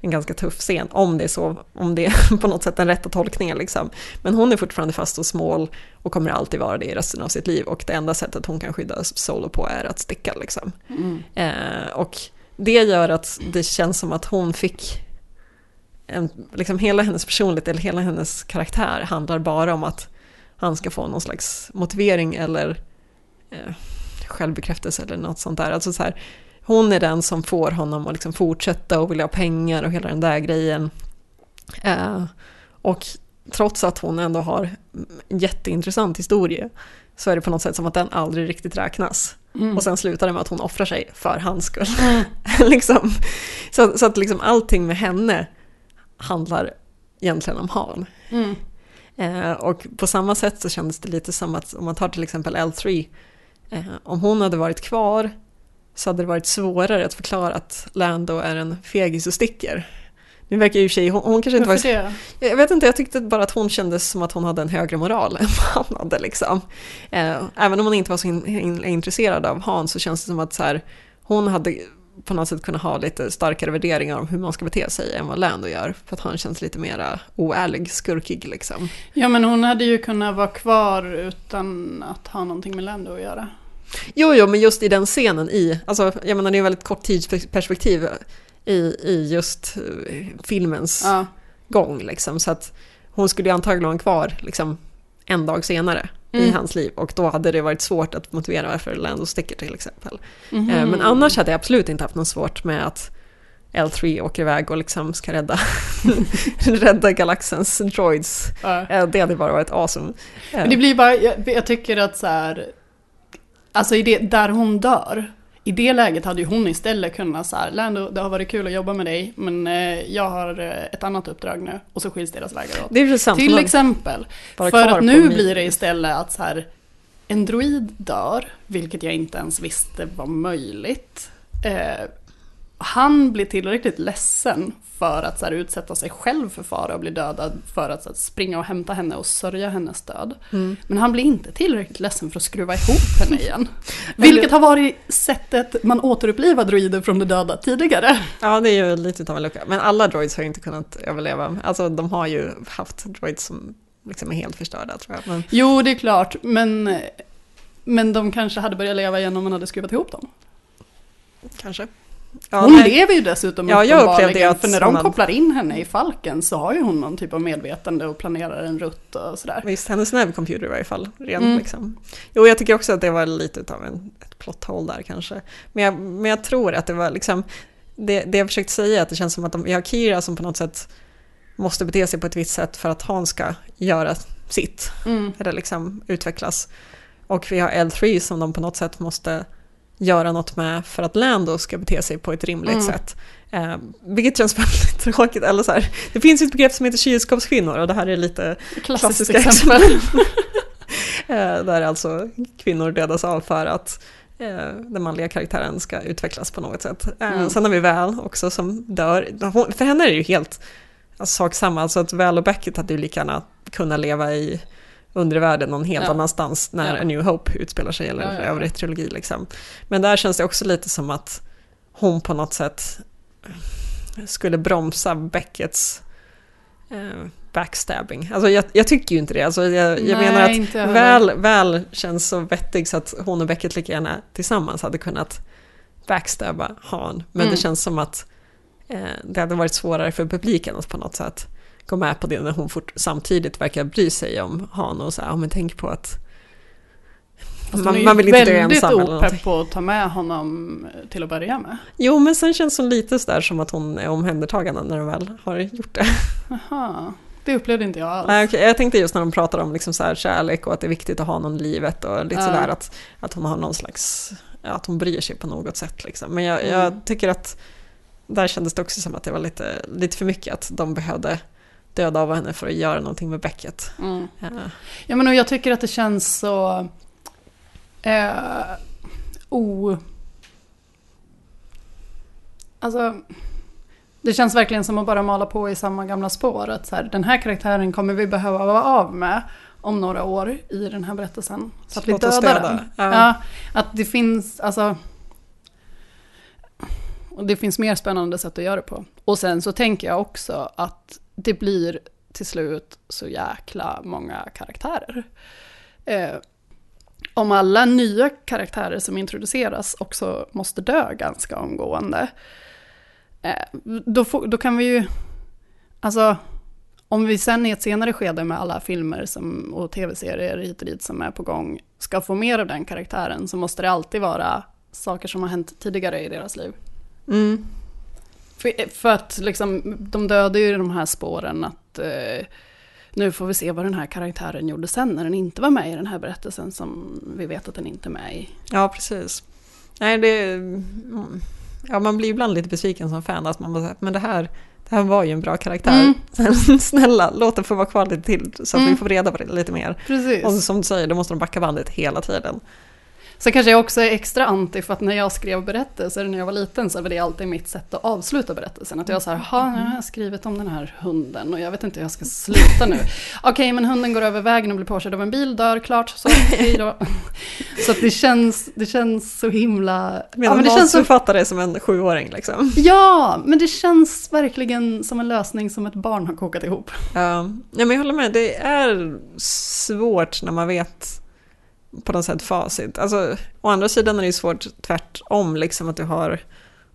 en ganska tuff scen. Om det är så, om det är [LAUGHS] på något sätt den rätta tolkningen liksom. Men hon är fortfarande fast hos mål och kommer alltid vara det i resten av sitt liv. Och det enda sättet hon kan skydda Solo på är att sticka liksom. Mm. Eh, och det gör att det känns som att hon fick en, liksom hela hennes personlighet eller hela hennes karaktär handlar bara om att han ska få någon slags motivering eller eh, självbekräftelse eller något sånt där. Alltså så här, hon är den som får honom att liksom fortsätta och vilja ha pengar och hela den där grejen. Eh, och trots att hon ändå har en jätteintressant historia så är det på något sätt som att den aldrig riktigt räknas. Och sen slutar det med att hon offrar sig för hans skull. [LAUGHS] liksom. så, så att liksom allting med henne handlar egentligen om Han. Eh, och på samma sätt så kändes det lite som att om man tar till exempel L3, eh, om hon hade varit kvar så hade det varit svårare att förklara att Lando är en fegis och sticker. Nu verkar ju sig, hon, hon kanske inte Varför var... det? Jag vet inte, jag tyckte bara att hon kändes som att hon hade en högre moral [LAUGHS] än vad han hade liksom. Eh, även om hon inte var så in, in, intresserad av Han så känns det som att så här, hon hade på något sätt kunnat ha lite starkare värderingar om hur man ska bete sig än vad Lando gör. För att han känns lite mera oärlig, skurkig liksom. Ja men hon hade ju kunnat vara kvar utan att ha någonting med Lando att göra. Jo, jo, men just i den scenen i, alltså jag menar det är väldigt kort tidsperspektiv i, i just eh, filmens Ja. gång liksom. Så att hon skulle ju antagligen vara kvar liksom en dag senare i Mm. hans liv och då hade det varit svårt att motivera varför Lando sticker till exempel. Mhm. Eh, Men annars hade jag absolut inte haft något svårt med att L3 åker iväg och liksom ska rädda, [LAUGHS] rädda galaxens droids. Ja. Eh, Det hade bara varit awesome. Men det blir bara, jag, jag tycker att så här, alltså i det, där hon dör, i det läget hade ju hon istället kunnat så här, Lando, det har varit kul att jobba med dig, men eh, jag har eh, ett annat uppdrag nu, och så skiljs deras vägar åt. Det är sant. Till exempel. För att nu blir det istället att så här, en droid dör, vilket jag inte ens visste var möjligt. Eh, han blir tillräckligt ledsen för att så här, utsätta sig själv för fara och bli dödad för att så här, springa och hämta henne och sörja hennes död. Mm. Men han blir inte tillräckligt ledsen för att skruva ihop henne igen. [LAUGHS] Vilket har varit sättet man återupplivar droider från de döda tidigare. Ja, det är ju lite av en lucka. Men alla droids har ju inte kunnat överleva. Alltså de har ju haft droids som liksom är helt förstörda tror jag. Men Jo, det är klart, men, men de kanske hade börjat leva igen om man hade skruvat ihop dem. kanske. Ja, hon nej. lever ju dessutom Ja, jag upplevde att för när de man- kopplar in henne i Falken så har ju hon någon typ av medvetande och planerar en rutt och sådär. Visst, hennes nervcomputer i varje fall. Ren, Mm. liksom. Jo, jag tycker också att det var lite av en, ett plot hole där kanske. Men jag, men jag tror att det var liksom, det, det jag försökte säga är att det känns som att de, vi har Kira som på något sätt måste bete sig på ett visst sätt för att han ska göra sitt, Mm. eller liksom utvecklas. Och vi har L3 som de på något sätt måste göra något med för att Lando ska bete sig på ett rimligt Mm. sätt. Eh, vilket känns [LAUGHS] väldigt tråkigt. Eller så här, det finns ett begrepp som heter kylskåpskvinnor och det här är lite Klassiskt klassiska exempel. exempel. [LAUGHS] [LAUGHS] Eh, Där alltså kvinnor dödas av för att eh, den manliga karaktären ska utvecklas på något sätt. Eh, Mm. Sen har vi Val också som dör. Hon- För henne är det ju helt alltså, sak samma. Alltså att Val och Beckett hade ju lika gärna kunnat leva i undre världen någon helt Ja. annanstans när Ja. A New Hope utspelar sig eller Ja, övrig trilogi liksom. Men där känns det också lite som att hon på något sätt skulle bromsa Beckets eh, backstabbing. Alltså jag, jag tycker ju inte det. Alltså jag, jag Nej, menar att inte väl, väl känns så vettig så att hon och Beckett lika gärna tillsammans hade kunnat backstabba Han. Men Mm. det känns som att eh, det hade varit svårare för publiken att på något sätt gå med på det när hon fort, samtidigt verkar bry sig om Han och så här, ja men tänk på att Fast man, hon är man vill inte dö väldigt ensam eller någonting. opepp på att ta med honom till att börja med. Jo, men sen känns hon lite sådär som att hon är omhändertagande när de väl har gjort det. Aha, det upplevde inte jag alls. Nej, okej, Jag tänkte just när de pratar om liksom så här kärlek och att det är viktigt att ha någon i livet och lite Ja. sådär att, att hon har någon slags, att hon bryr sig på något sätt liksom. Men jag, Mm. jag tycker att där kändes det också som att det var lite, lite för mycket att de behövde döda av henne för att göra någonting med Becket. Mm. Ja. Ja men och jag tycker att det känns så... Eh, o... Alltså... Det känns verkligen som att bara mala på i samma gamla spår. Att så här, den här karaktären kommer vi behöva vara av med om några år i den här berättelsen. Så att vi dödar döda. den. Ja. Ja, att det finns, alltså... Och det finns mer spännande sätt att göra det på. Och sen så tänker jag också att det blir till slut så jäkla många karaktärer. Eh, om alla nya karaktärer som introduceras också måste dö ganska omgående, eh, då, får, då kan vi ju, alltså om vi sen i ett senare skede med alla filmer som, och tv-serier hit och dit som är på gång ska få mer av den karaktären så måste det alltid vara saker som har hänt tidigare i deras liv. Mm. För, för att liksom, de dödar ju de här spåren att eh, nu får vi se vad den här karaktären gjorde sen när den inte var med i den här berättelsen som vi vet att den inte är med i. Ja, precis. Nej, det... mm. Ja, man blir ibland lite besviken som fan att man bara säger, men det här, det här var ju en bra karaktär. [LAUGHS] Snälla, låt den få vara kvar lite till så att vi Mm. får reda på det lite mer. Precis. Och som du säger, då måste de backa bandet hela tiden. Sen kanske jag också är extra anti för att när jag skrev berättelser när jag var liten så var det alltid mitt sätt att avsluta berättelsen. Att jag sa, jaha, nu har jag skrivit om den här hunden och jag vet inte hur jag ska sluta nu. [LAUGHS] Okej, men hunden går över vägen och blir påkörd av en bil, dör, klart, så, [LAUGHS] hej då. Så att det känns, det känns så himla... Men ja, men det känns så, manusförfattare som en sjuåring liksom. ja, men det känns verkligen som en lösning som ett barn har kokat ihop. Ja, ja, men jag håller med. Det är svårt när man vet på något sätt facit. Alltså, å andra sidan är det ju svårt tvärtom, liksom att du har,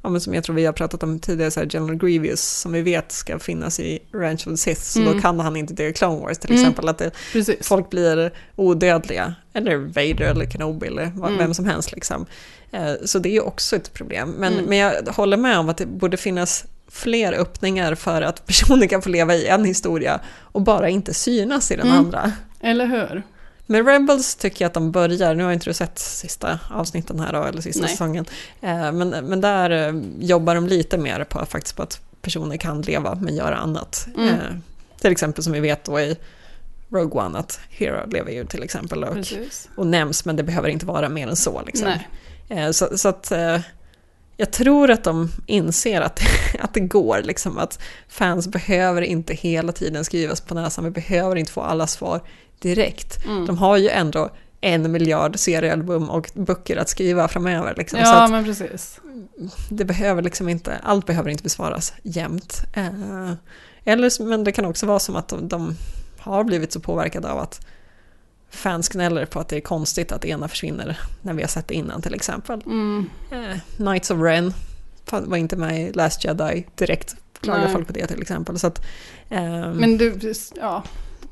ja, som jag tror vi har pratat om tidigare, så här General Grievous, som vi vet ska finnas i Ranch of the Sith, så Mm. då kan han inte det i Clone Wars till Mm. exempel. Att det, folk blir odödliga, eller Vader eller Kenobi eller vad- Mm. vem som helst. Liksom. Eh, Så det är ju också ett problem. Men, Mm. men jag håller med om att det borde finnas fler öppningar för att personer kan få leva i en historia och bara inte synas i den Mm. andra. Eller hur? Med Rebels tycker jag att de börjar, nu har inte du sett sista avsnitten här då, eller sista Nej. säsongen, eh, men, men där eh, jobbar de lite mer på, faktiskt på att personer kan leva men göra annat. Mm. Eh, Till exempel som vi vet då i Rogue One att Hero lever ju till exempel och, Precis. och nämns men det behöver inte vara mer än så. Liksom. Så, så att jag tror att de inser att, [LAUGHS] att det går, liksom, att fans behöver inte hela tiden skrivas på näsan, vi behöver inte få alla svar direkt. Mm. De har ju ändå en miljard seriealbum och böcker att skriva framöver. Liksom, Ja, att men precis. det behöver liksom inte, allt behöver inte besvaras jämt. Eh, eller, men det kan också vara som att de, de har blivit så påverkade av att fans gnäller på att det är konstigt att ena försvinner när vi har sett det innan till exempel. Mm. Eh, Knights of Ren var inte med i Last Jedi direkt. Klagar folk på det till exempel. Så att, ehm, Men du, ja,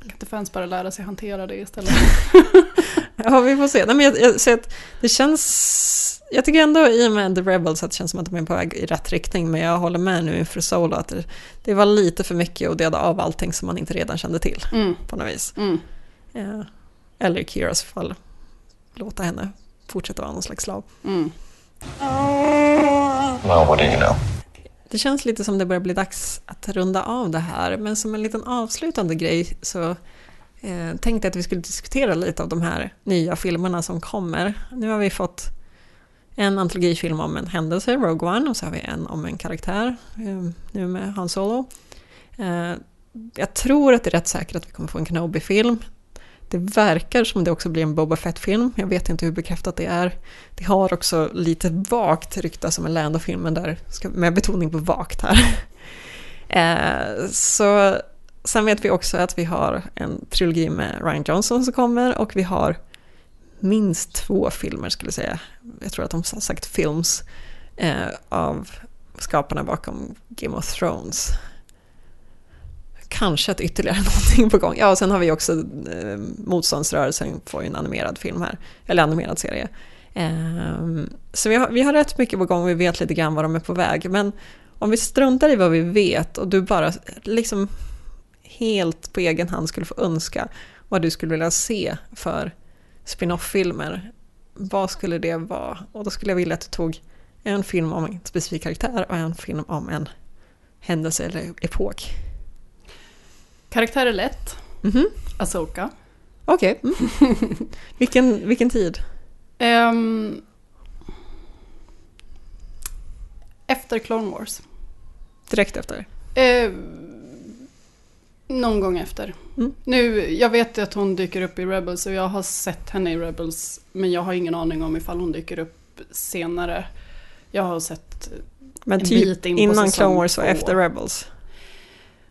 kan inte fans bara lära sig hantera det istället? [LAUGHS] Ja, vi får se. Nej, men jag, jag, så att det känns... Jag tycker ändå i och med The Rebels att det känns som att de är på väg i rätt riktning, men jag håller med nu inför Solo att det, det var lite för mycket att döda av allting som man inte redan kände till Mm. på något vis. Mm. Ja. Eller i Kiras fall, låta henne fortsätta vara någon slags slav. Mm. Well, what do you know? Det känns lite som det börjar bli dags att runda av det här, men som en liten avslutande grej så eh, tänkte jag att vi skulle diskutera lite av de här nya filmerna som kommer. Nu har vi fått en antologifilm om en händelse, Rogue One, och så har vi en om en karaktär, eh, nu med Han Solo. Eh, jag tror att det är rätt säkert att vi kommer få en Kenobi-film. Det verkar som det också blir en Boba Fett-film. Jag vet inte hur bekräftat det är. Det har också lite vagt ryktats som en Lando-film, men där ska, med betoning på vagt här. [LAUGHS] eh, så sen vet vi också att vi har en trilogi med Ryan Johnson som kommer och vi har minst två filmer skulle jag säga. Jag tror att de har sagt films eh, av skaparna bakom Game of Thrones. Kanske att ytterligare [LAUGHS] någonting på gång. Ja, och sen har vi också eh, Motståndsrörelsen får ju en animerad film här, eller animerad serie. Eh, så vi har, vi har rätt mycket på gång och vi vet lite grann var de är på väg. Men om vi struntar i vad vi vet och du bara liksom helt på egen hand skulle få önska vad du skulle vilja se för spin-off-filmer, vad skulle det vara? Och då skulle jag vilja att du tog en film om en specifik karaktär och en film om en händelse eller epok. Karaktär är lätt. Mhm. Asoka. Okej. Mm. [LAUGHS] vilken, vilken tid? Ehm, efter Clone Wars. Direkt efter? Eh, någon gång efter. Mm. Nu, jag vet att hon dyker upp i Rebels och jag har sett henne i Rebels. Men jag har ingen aning om ifall hon dyker upp senare. Jag har sett Men en typ bit in på innan säsong Clone Wars och efter Rebels?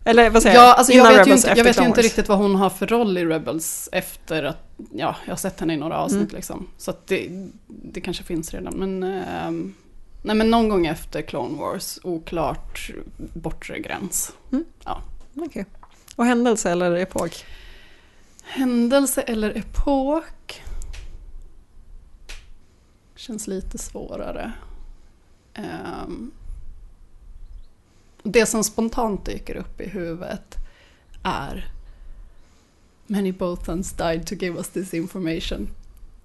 Eller vad säger? Ja, alltså jag vet inte, jag vet ju inte riktigt vad hon har för roll i Rebels efter att, ja, jag har sett henne i några avsnitt Mm. liksom. Så att det, det kanske finns redan. Men, ehm, nej men någon gång efter Clone Wars, oklart bortre gräns. Okej. Och händelse eller epok? Händelse eller epok? Känns lite svårare. Ehm, det som spontant dyker upp i huvudet är Many Bothans died to give us this information.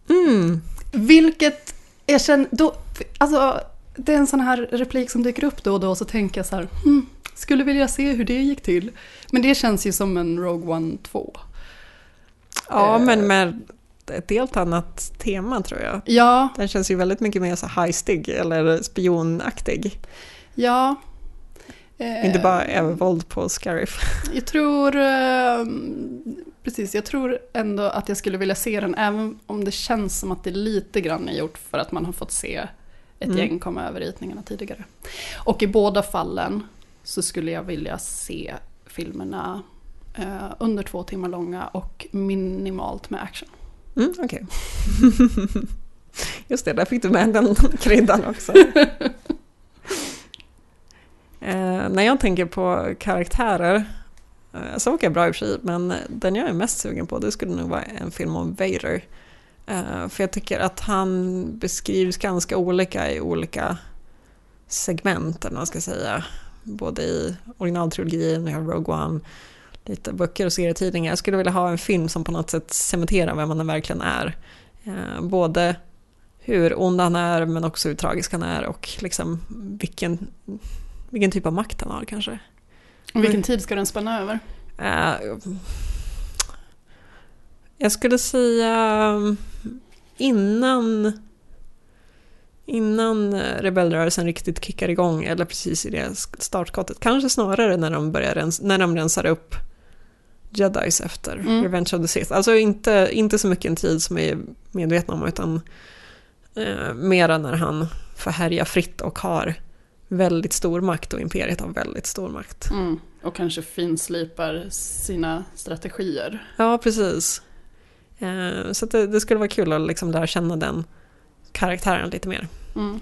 Mm. Vilket jag känner, då, alltså det är en sån här replik som dyker upp då och då så tänker jag så här, hmm, skulle vilja se hur det gick till. Men det känns ju som en Rogue One 2. Ja, Eh. men med ett helt annat tema tror jag. Ja, Den känns ju väldigt mycket mer så heistig eller spionaktig. ja. Eh, Inte bara övervåld på Scarif. [LAUGHS] Jag tror, eh, precis, jag tror ändå att jag skulle vilja se den, även om det känns som att det lite grann är gjort för att man har fått se ett Mm. gäng komma över ritningarna tidigare. Och i båda fallen så skulle jag vilja se filmerna eh, under två timmar långa och minimalt med action. Mm, Okej. [LAUGHS] Just det, där fick du med den [LAUGHS] kryddan också eh, när jag tänker på karaktärer, eh, Soka är bra i och för sig, men den jag är mest sugen på det skulle nog vara en film om Vader. Eh, för jag tycker att han beskrivs ganska olika i olika segment, eller vad man ska säga. Både i originaltrilogin, vi har Rogue One, lite böcker och serietidningar. Jag skulle vilja ha en film som på något sätt cementerar vem han verkligen är. Eh, både hur ond han är men också hur tragisk han är och liksom vilken, vilken typ av makt han har kanske. Och vilken tid ska den spänna över? Eh, jag skulle säga innan Innan rebellrörelsen riktigt kickar igång, eller precis i det startskottet. Kanske snarare när de, börjar rens, när de rensar upp Jedis efter Mm. Revenge of the Sith. Alltså inte, inte så mycket en tid som vi är medvetna om, utan eh, mera när han får härja fritt och har väldigt stor makt och imperiet har väldigt stor makt. Mm. Och kanske finslipar sina strategier. Ja, precis. Eh, så det, det skulle vara kul att liksom lära känna den karaktären lite mer. Mm.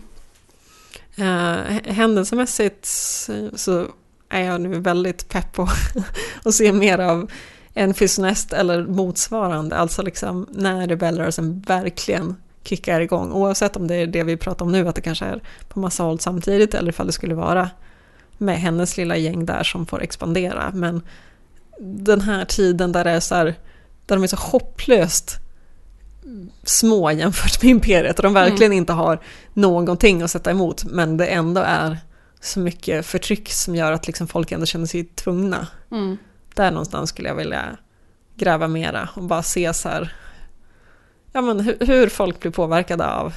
Eh, händelsemässigt så är jag nu väldigt pepp på [LAUGHS] att se mer av en Nest eller motsvarande. Alltså liksom när rebellrörelsen verkligen kickar igång. Oavsett om det är det vi pratar om nu, att det kanske är på massa håll samtidigt eller ifall det skulle vara med hennes lilla gäng där som får expandera. Men den här tiden där det är så här, där de är så hopplöst små jämfört med imperiet och de verkligen inte har någonting att sätta emot men det ändå är så mycket förtryck som gör att liksom folk ändå känner sig tvungna. Mm. Där någonstans skulle jag vilja gräva mera och bara se så här, ja men hur, hur folk blir påverkade av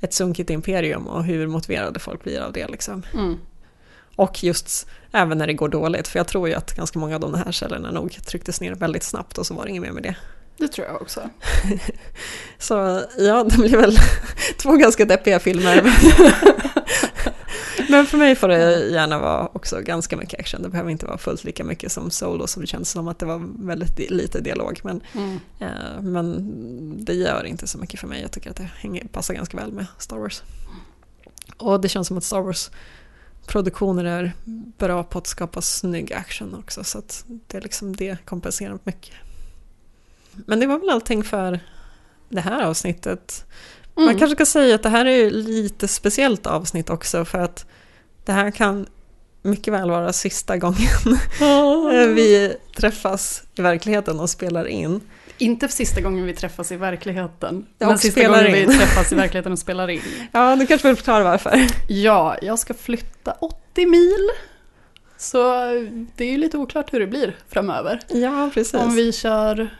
ett sunkigt imperium och hur motiverade folk blir av det liksom. Mm. Och just även när det går dåligt, för jag tror ju att ganska många av de här källorna nog trycktes ner väldigt snabbt och så var det inget mer med det. Det tror jag också. [LAUGHS] Så ja, det blir väl [LAUGHS] två ganska deppiga filmer. [LAUGHS] Men för mig får det gärna vara också ganska mycket action. Det behöver inte vara fullt lika mycket som Solo, så det känns som att det var väldigt di- lite dialog. Men, Mm. eh, men det gör inte så mycket för mig. Jag tycker att det hänger, passar ganska väl med Star Wars. Och det känns som att Star Wars produktioner är bra på att skapa snygg action också. Så att det, är liksom, det kompenserar mycket. Men det var väl allting för det här avsnittet. Man Mm. kanske ska säga att det här är lite speciellt avsnitt också för att det här kan mycket väl vara sista gången [LAUGHS] vi träffas i verkligheten och spelar in. Inte sista gången vi träffas i verkligen. Ja, men sista gången in. vi träffas i verkligheten och spelar in. [LAUGHS] Ja, du kanske vill förklara varför. Ja, jag ska flytta 80 mil. Så det är ju lite oklart hur det blir framöver. Ja, precis. Om vi kör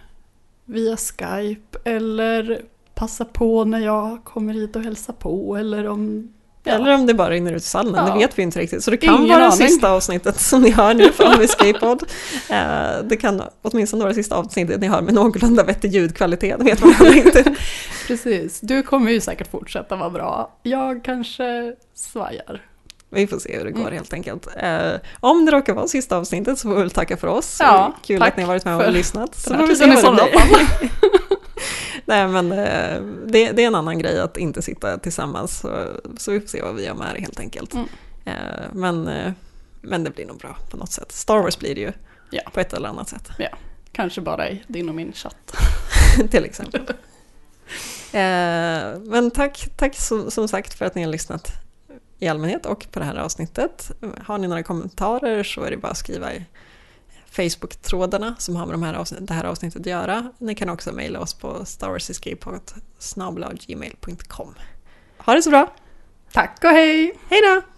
via Skype eller passar på när jag kommer hit och hälsar på eller om... Ja. Eller om det bara rinner ut i sanden, Ja. det vet vi inte riktigt. Så det kan Ingen vara aning. sista avsnittet som ni hör nu från [LAUGHS] Escape-podd. Eh, Det kan åtminstone vara sista avsnittet ni hör med någorlunda vettig ljudkvalitet, det vet man inte. [LAUGHS] Precis, du kommer ju säkert fortsätta vara bra. Jag kanske svajar. Vi får se hur det går Mm. helt enkelt. Eh, om det råkar vara sista avsnittet så får vi väl tacka för oss. Ja, Kul att ni har varit med och lyssnat. Så får vi se vad det blir. [LAUGHS] Nej men eh, det, det är en annan grej att inte sitta tillsammans. Så, så vi får se vad vi gör med det helt enkelt. Mm. Eh, men, eh, men det blir nog bra på något sätt. Star Wars blir det ju Ja. på ett eller annat sätt. Kanske bara i din och min chatt. [LAUGHS] till exempel. Men tack, tack som, som sagt för att ni har lyssnat i allmänhet och på det här avsnittet. Har ni några kommentarer så är det bara att skriva i Facebook-trådarna som har med de här avsnitt, det här avsnittet att göra. Ni kan också mejla oss på starwarsescapepod.gmail.com. Ha det så bra! Tack och hej! Hej då!